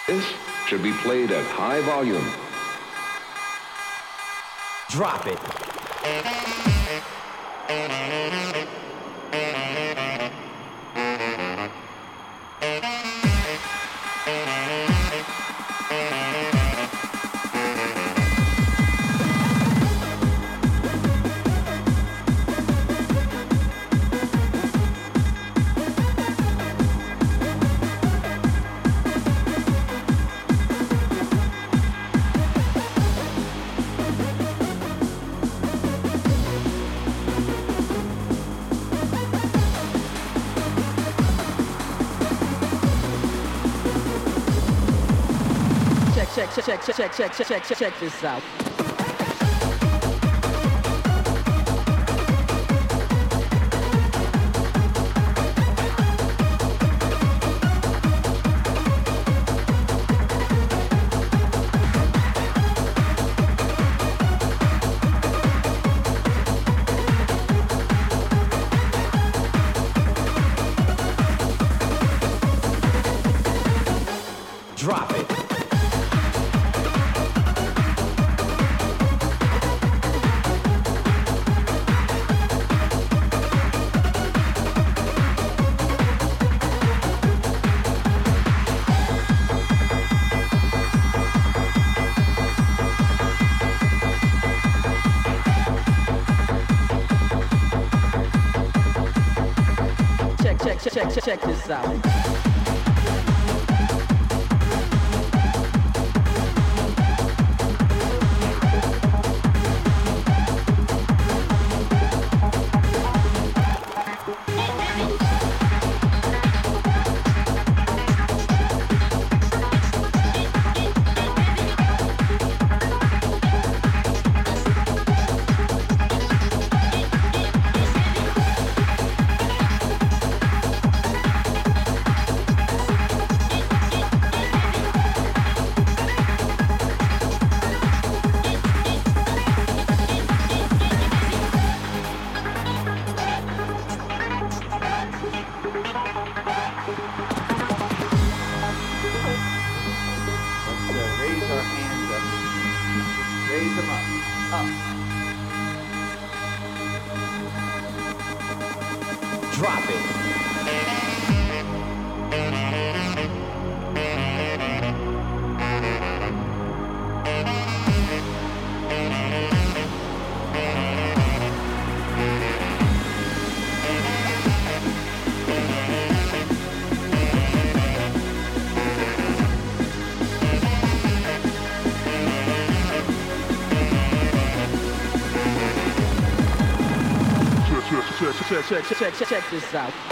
This should be played at high volume. Drop it. check, check, check, check, check, check, check this out. Out. Check, check, check, check, this out.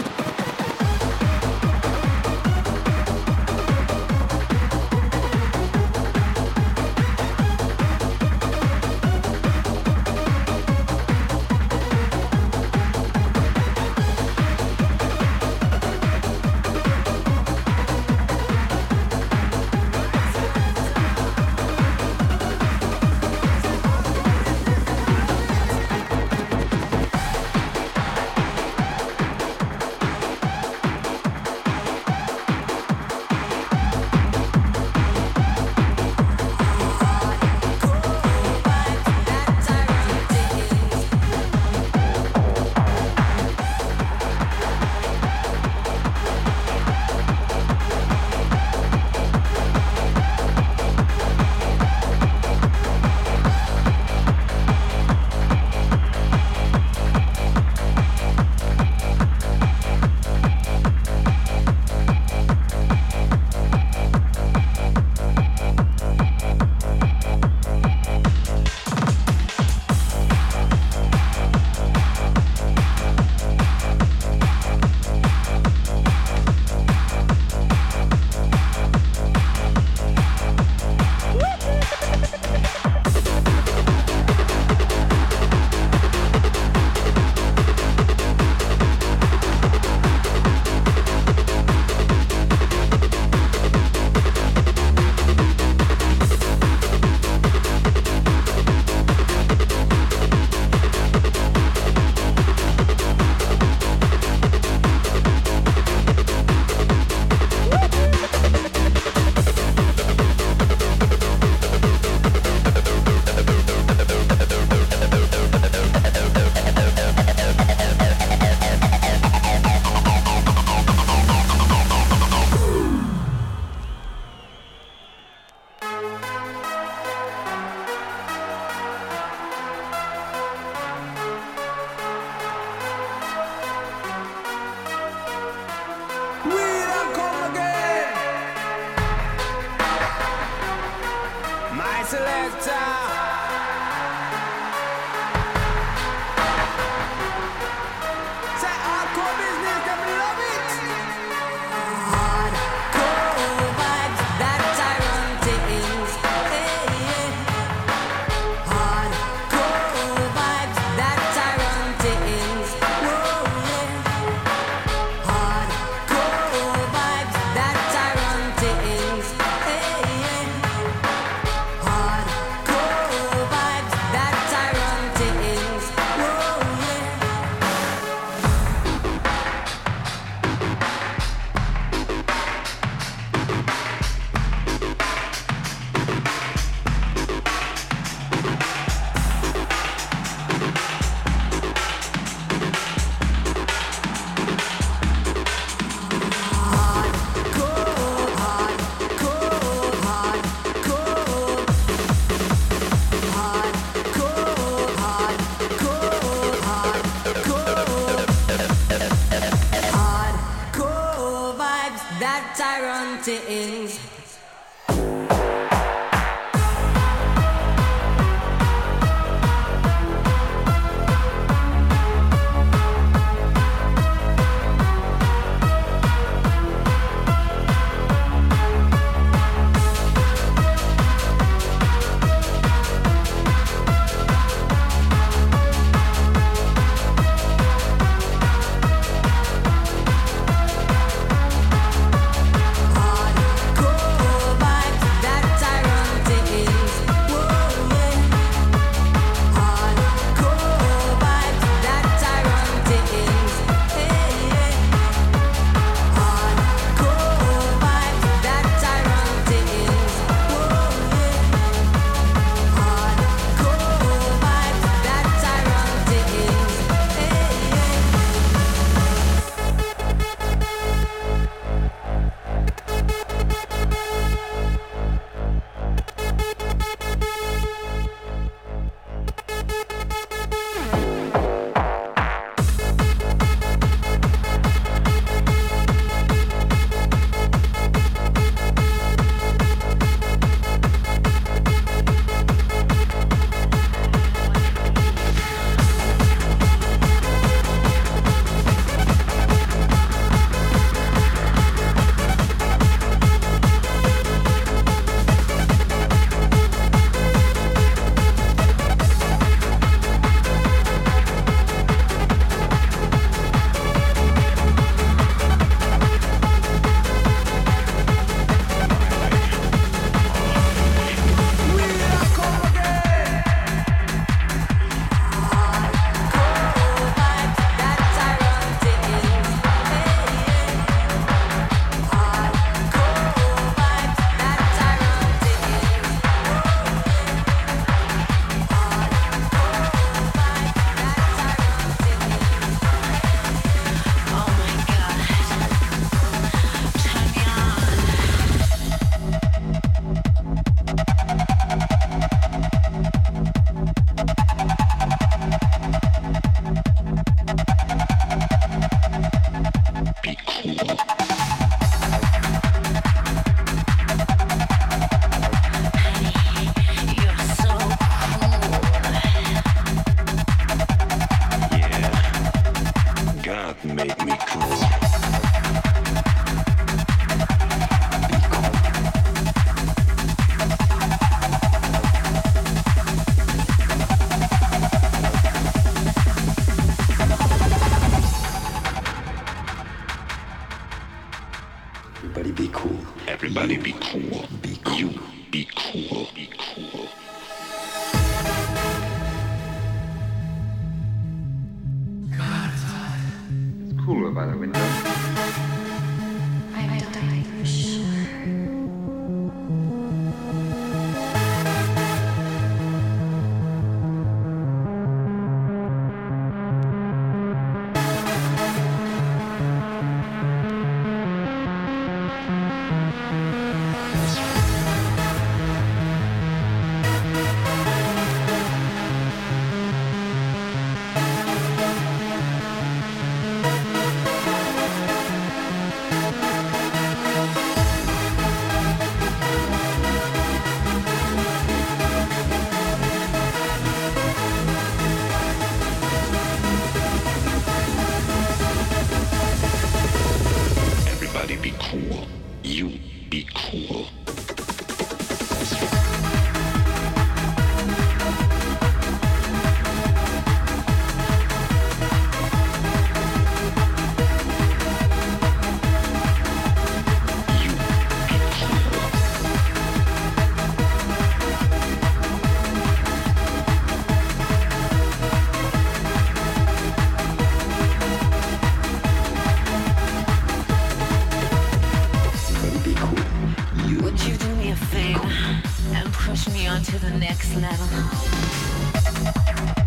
And push me on to the next level?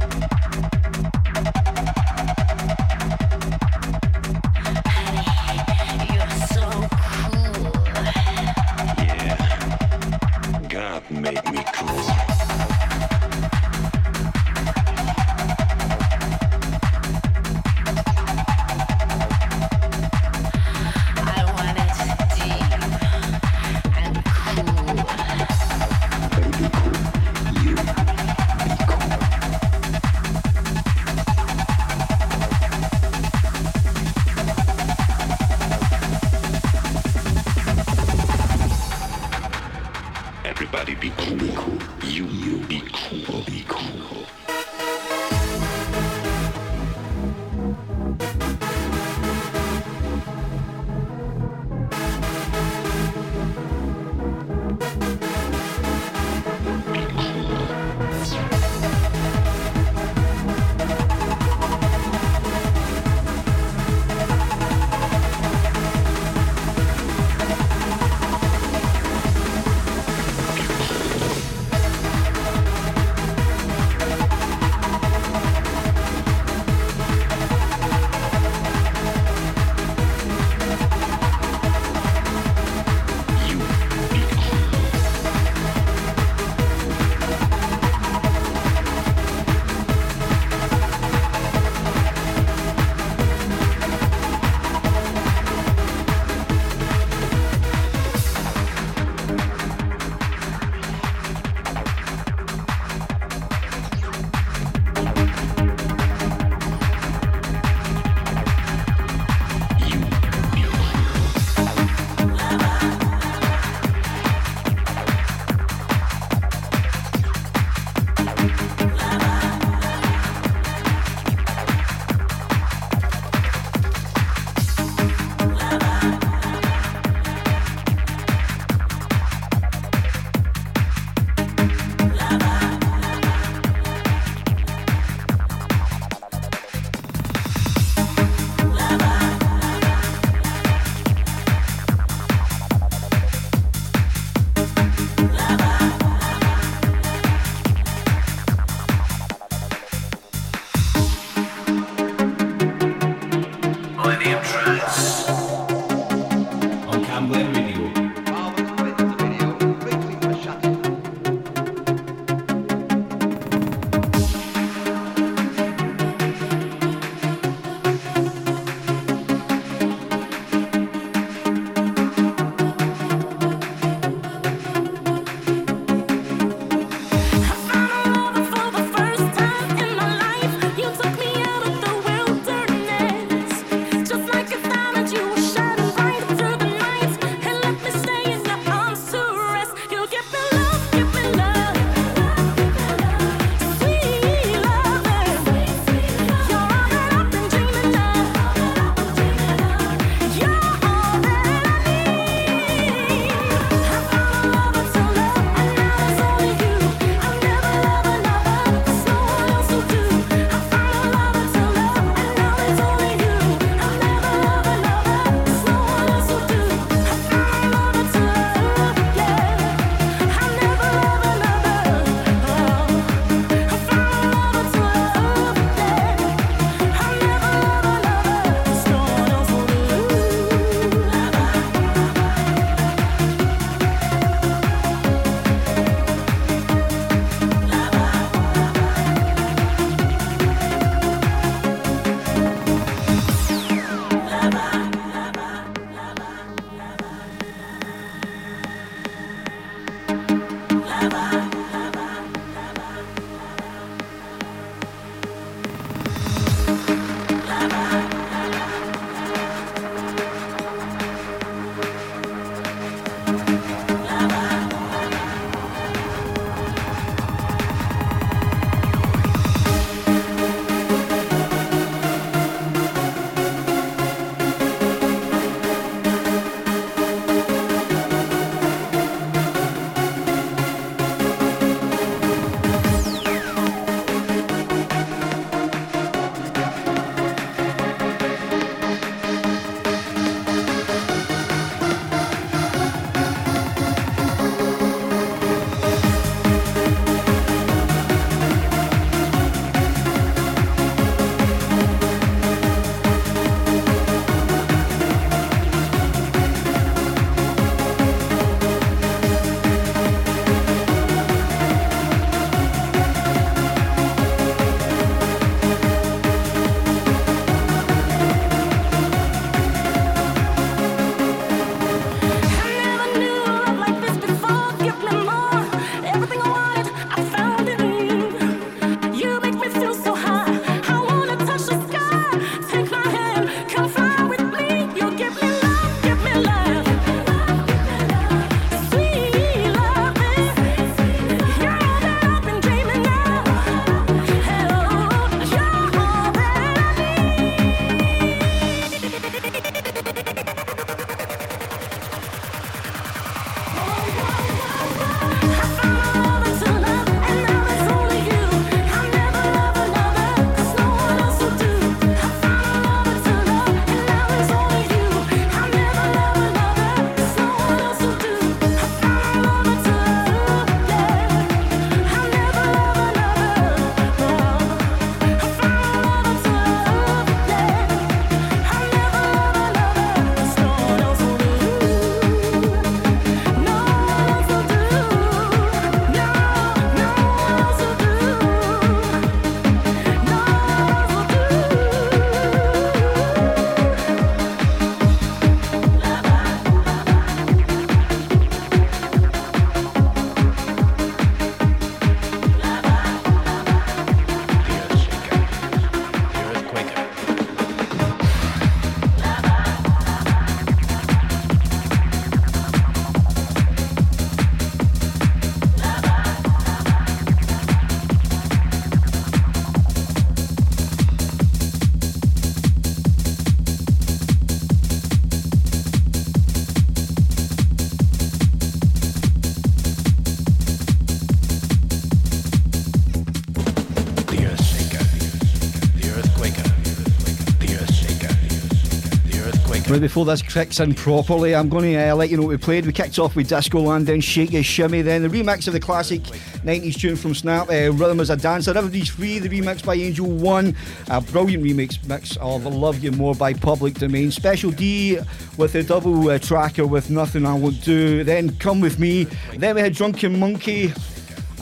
Right before this kicks in properly, I'm going to uh, let you know what we played. We kicked off with Disco Land, then Shake It Shimmy, then the remix of the classic 90s tune from Snap, uh, Rhythm Is a Dancer. Everybody's free, the remix by Angel One, a brilliant remix mix of Love You More by Public Domain. Special D with a double uh, tracker with Nothing I Won't Do, then Come With Me, then we had Drunken Monkey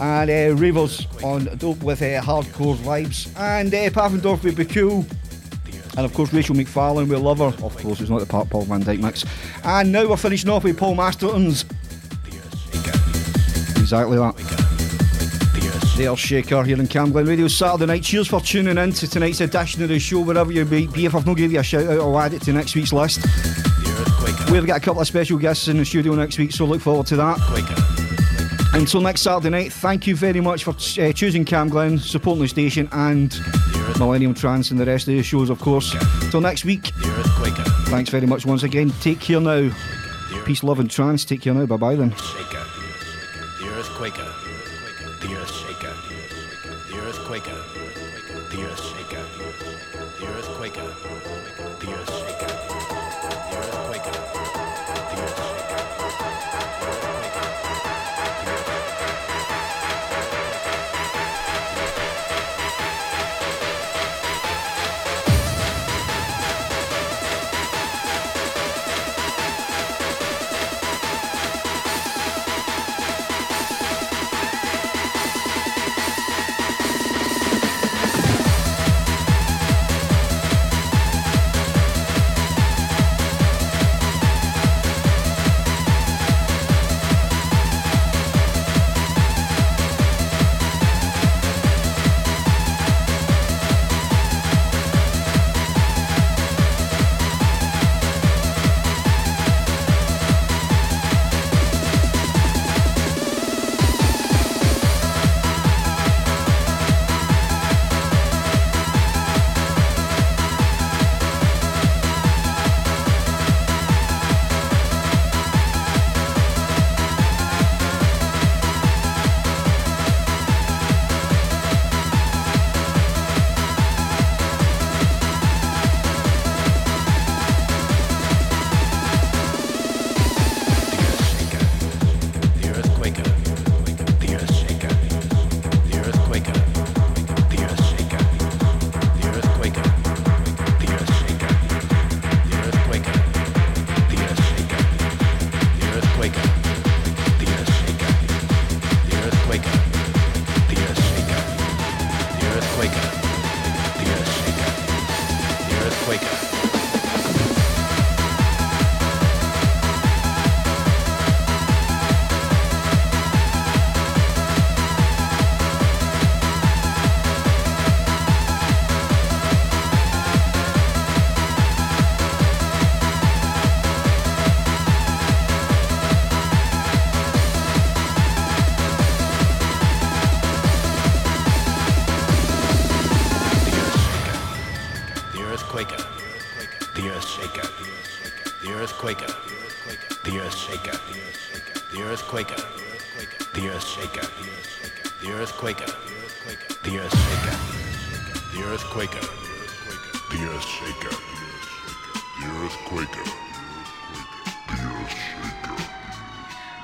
and uh, Ravers on Dope with uh, hardcore vibes, and uh, Paffendorf with Be Cool. And of course, Rachel McFarlane, we love her. Of course, it's not the part Paul van Dyk mix. And now we're finishing off with Paul Masterson's. Exactly that. There's Shaker here in Camglen Radio Saturday night. Cheers for tuning in to tonight's edition of the show, wherever you may be. If I've not given you a shout out, I'll add it to next week's list. We've got a couple of special guests in the studio next week, so look forward to that. Until next Saturday night, thank you very much for uh, choosing Camglen, supporting the station, and Millennium Trance and the rest of the shows, of course. Till next week, thanks very much once again. Take care now. Peace, love, and trance. Take care now. Bye bye then.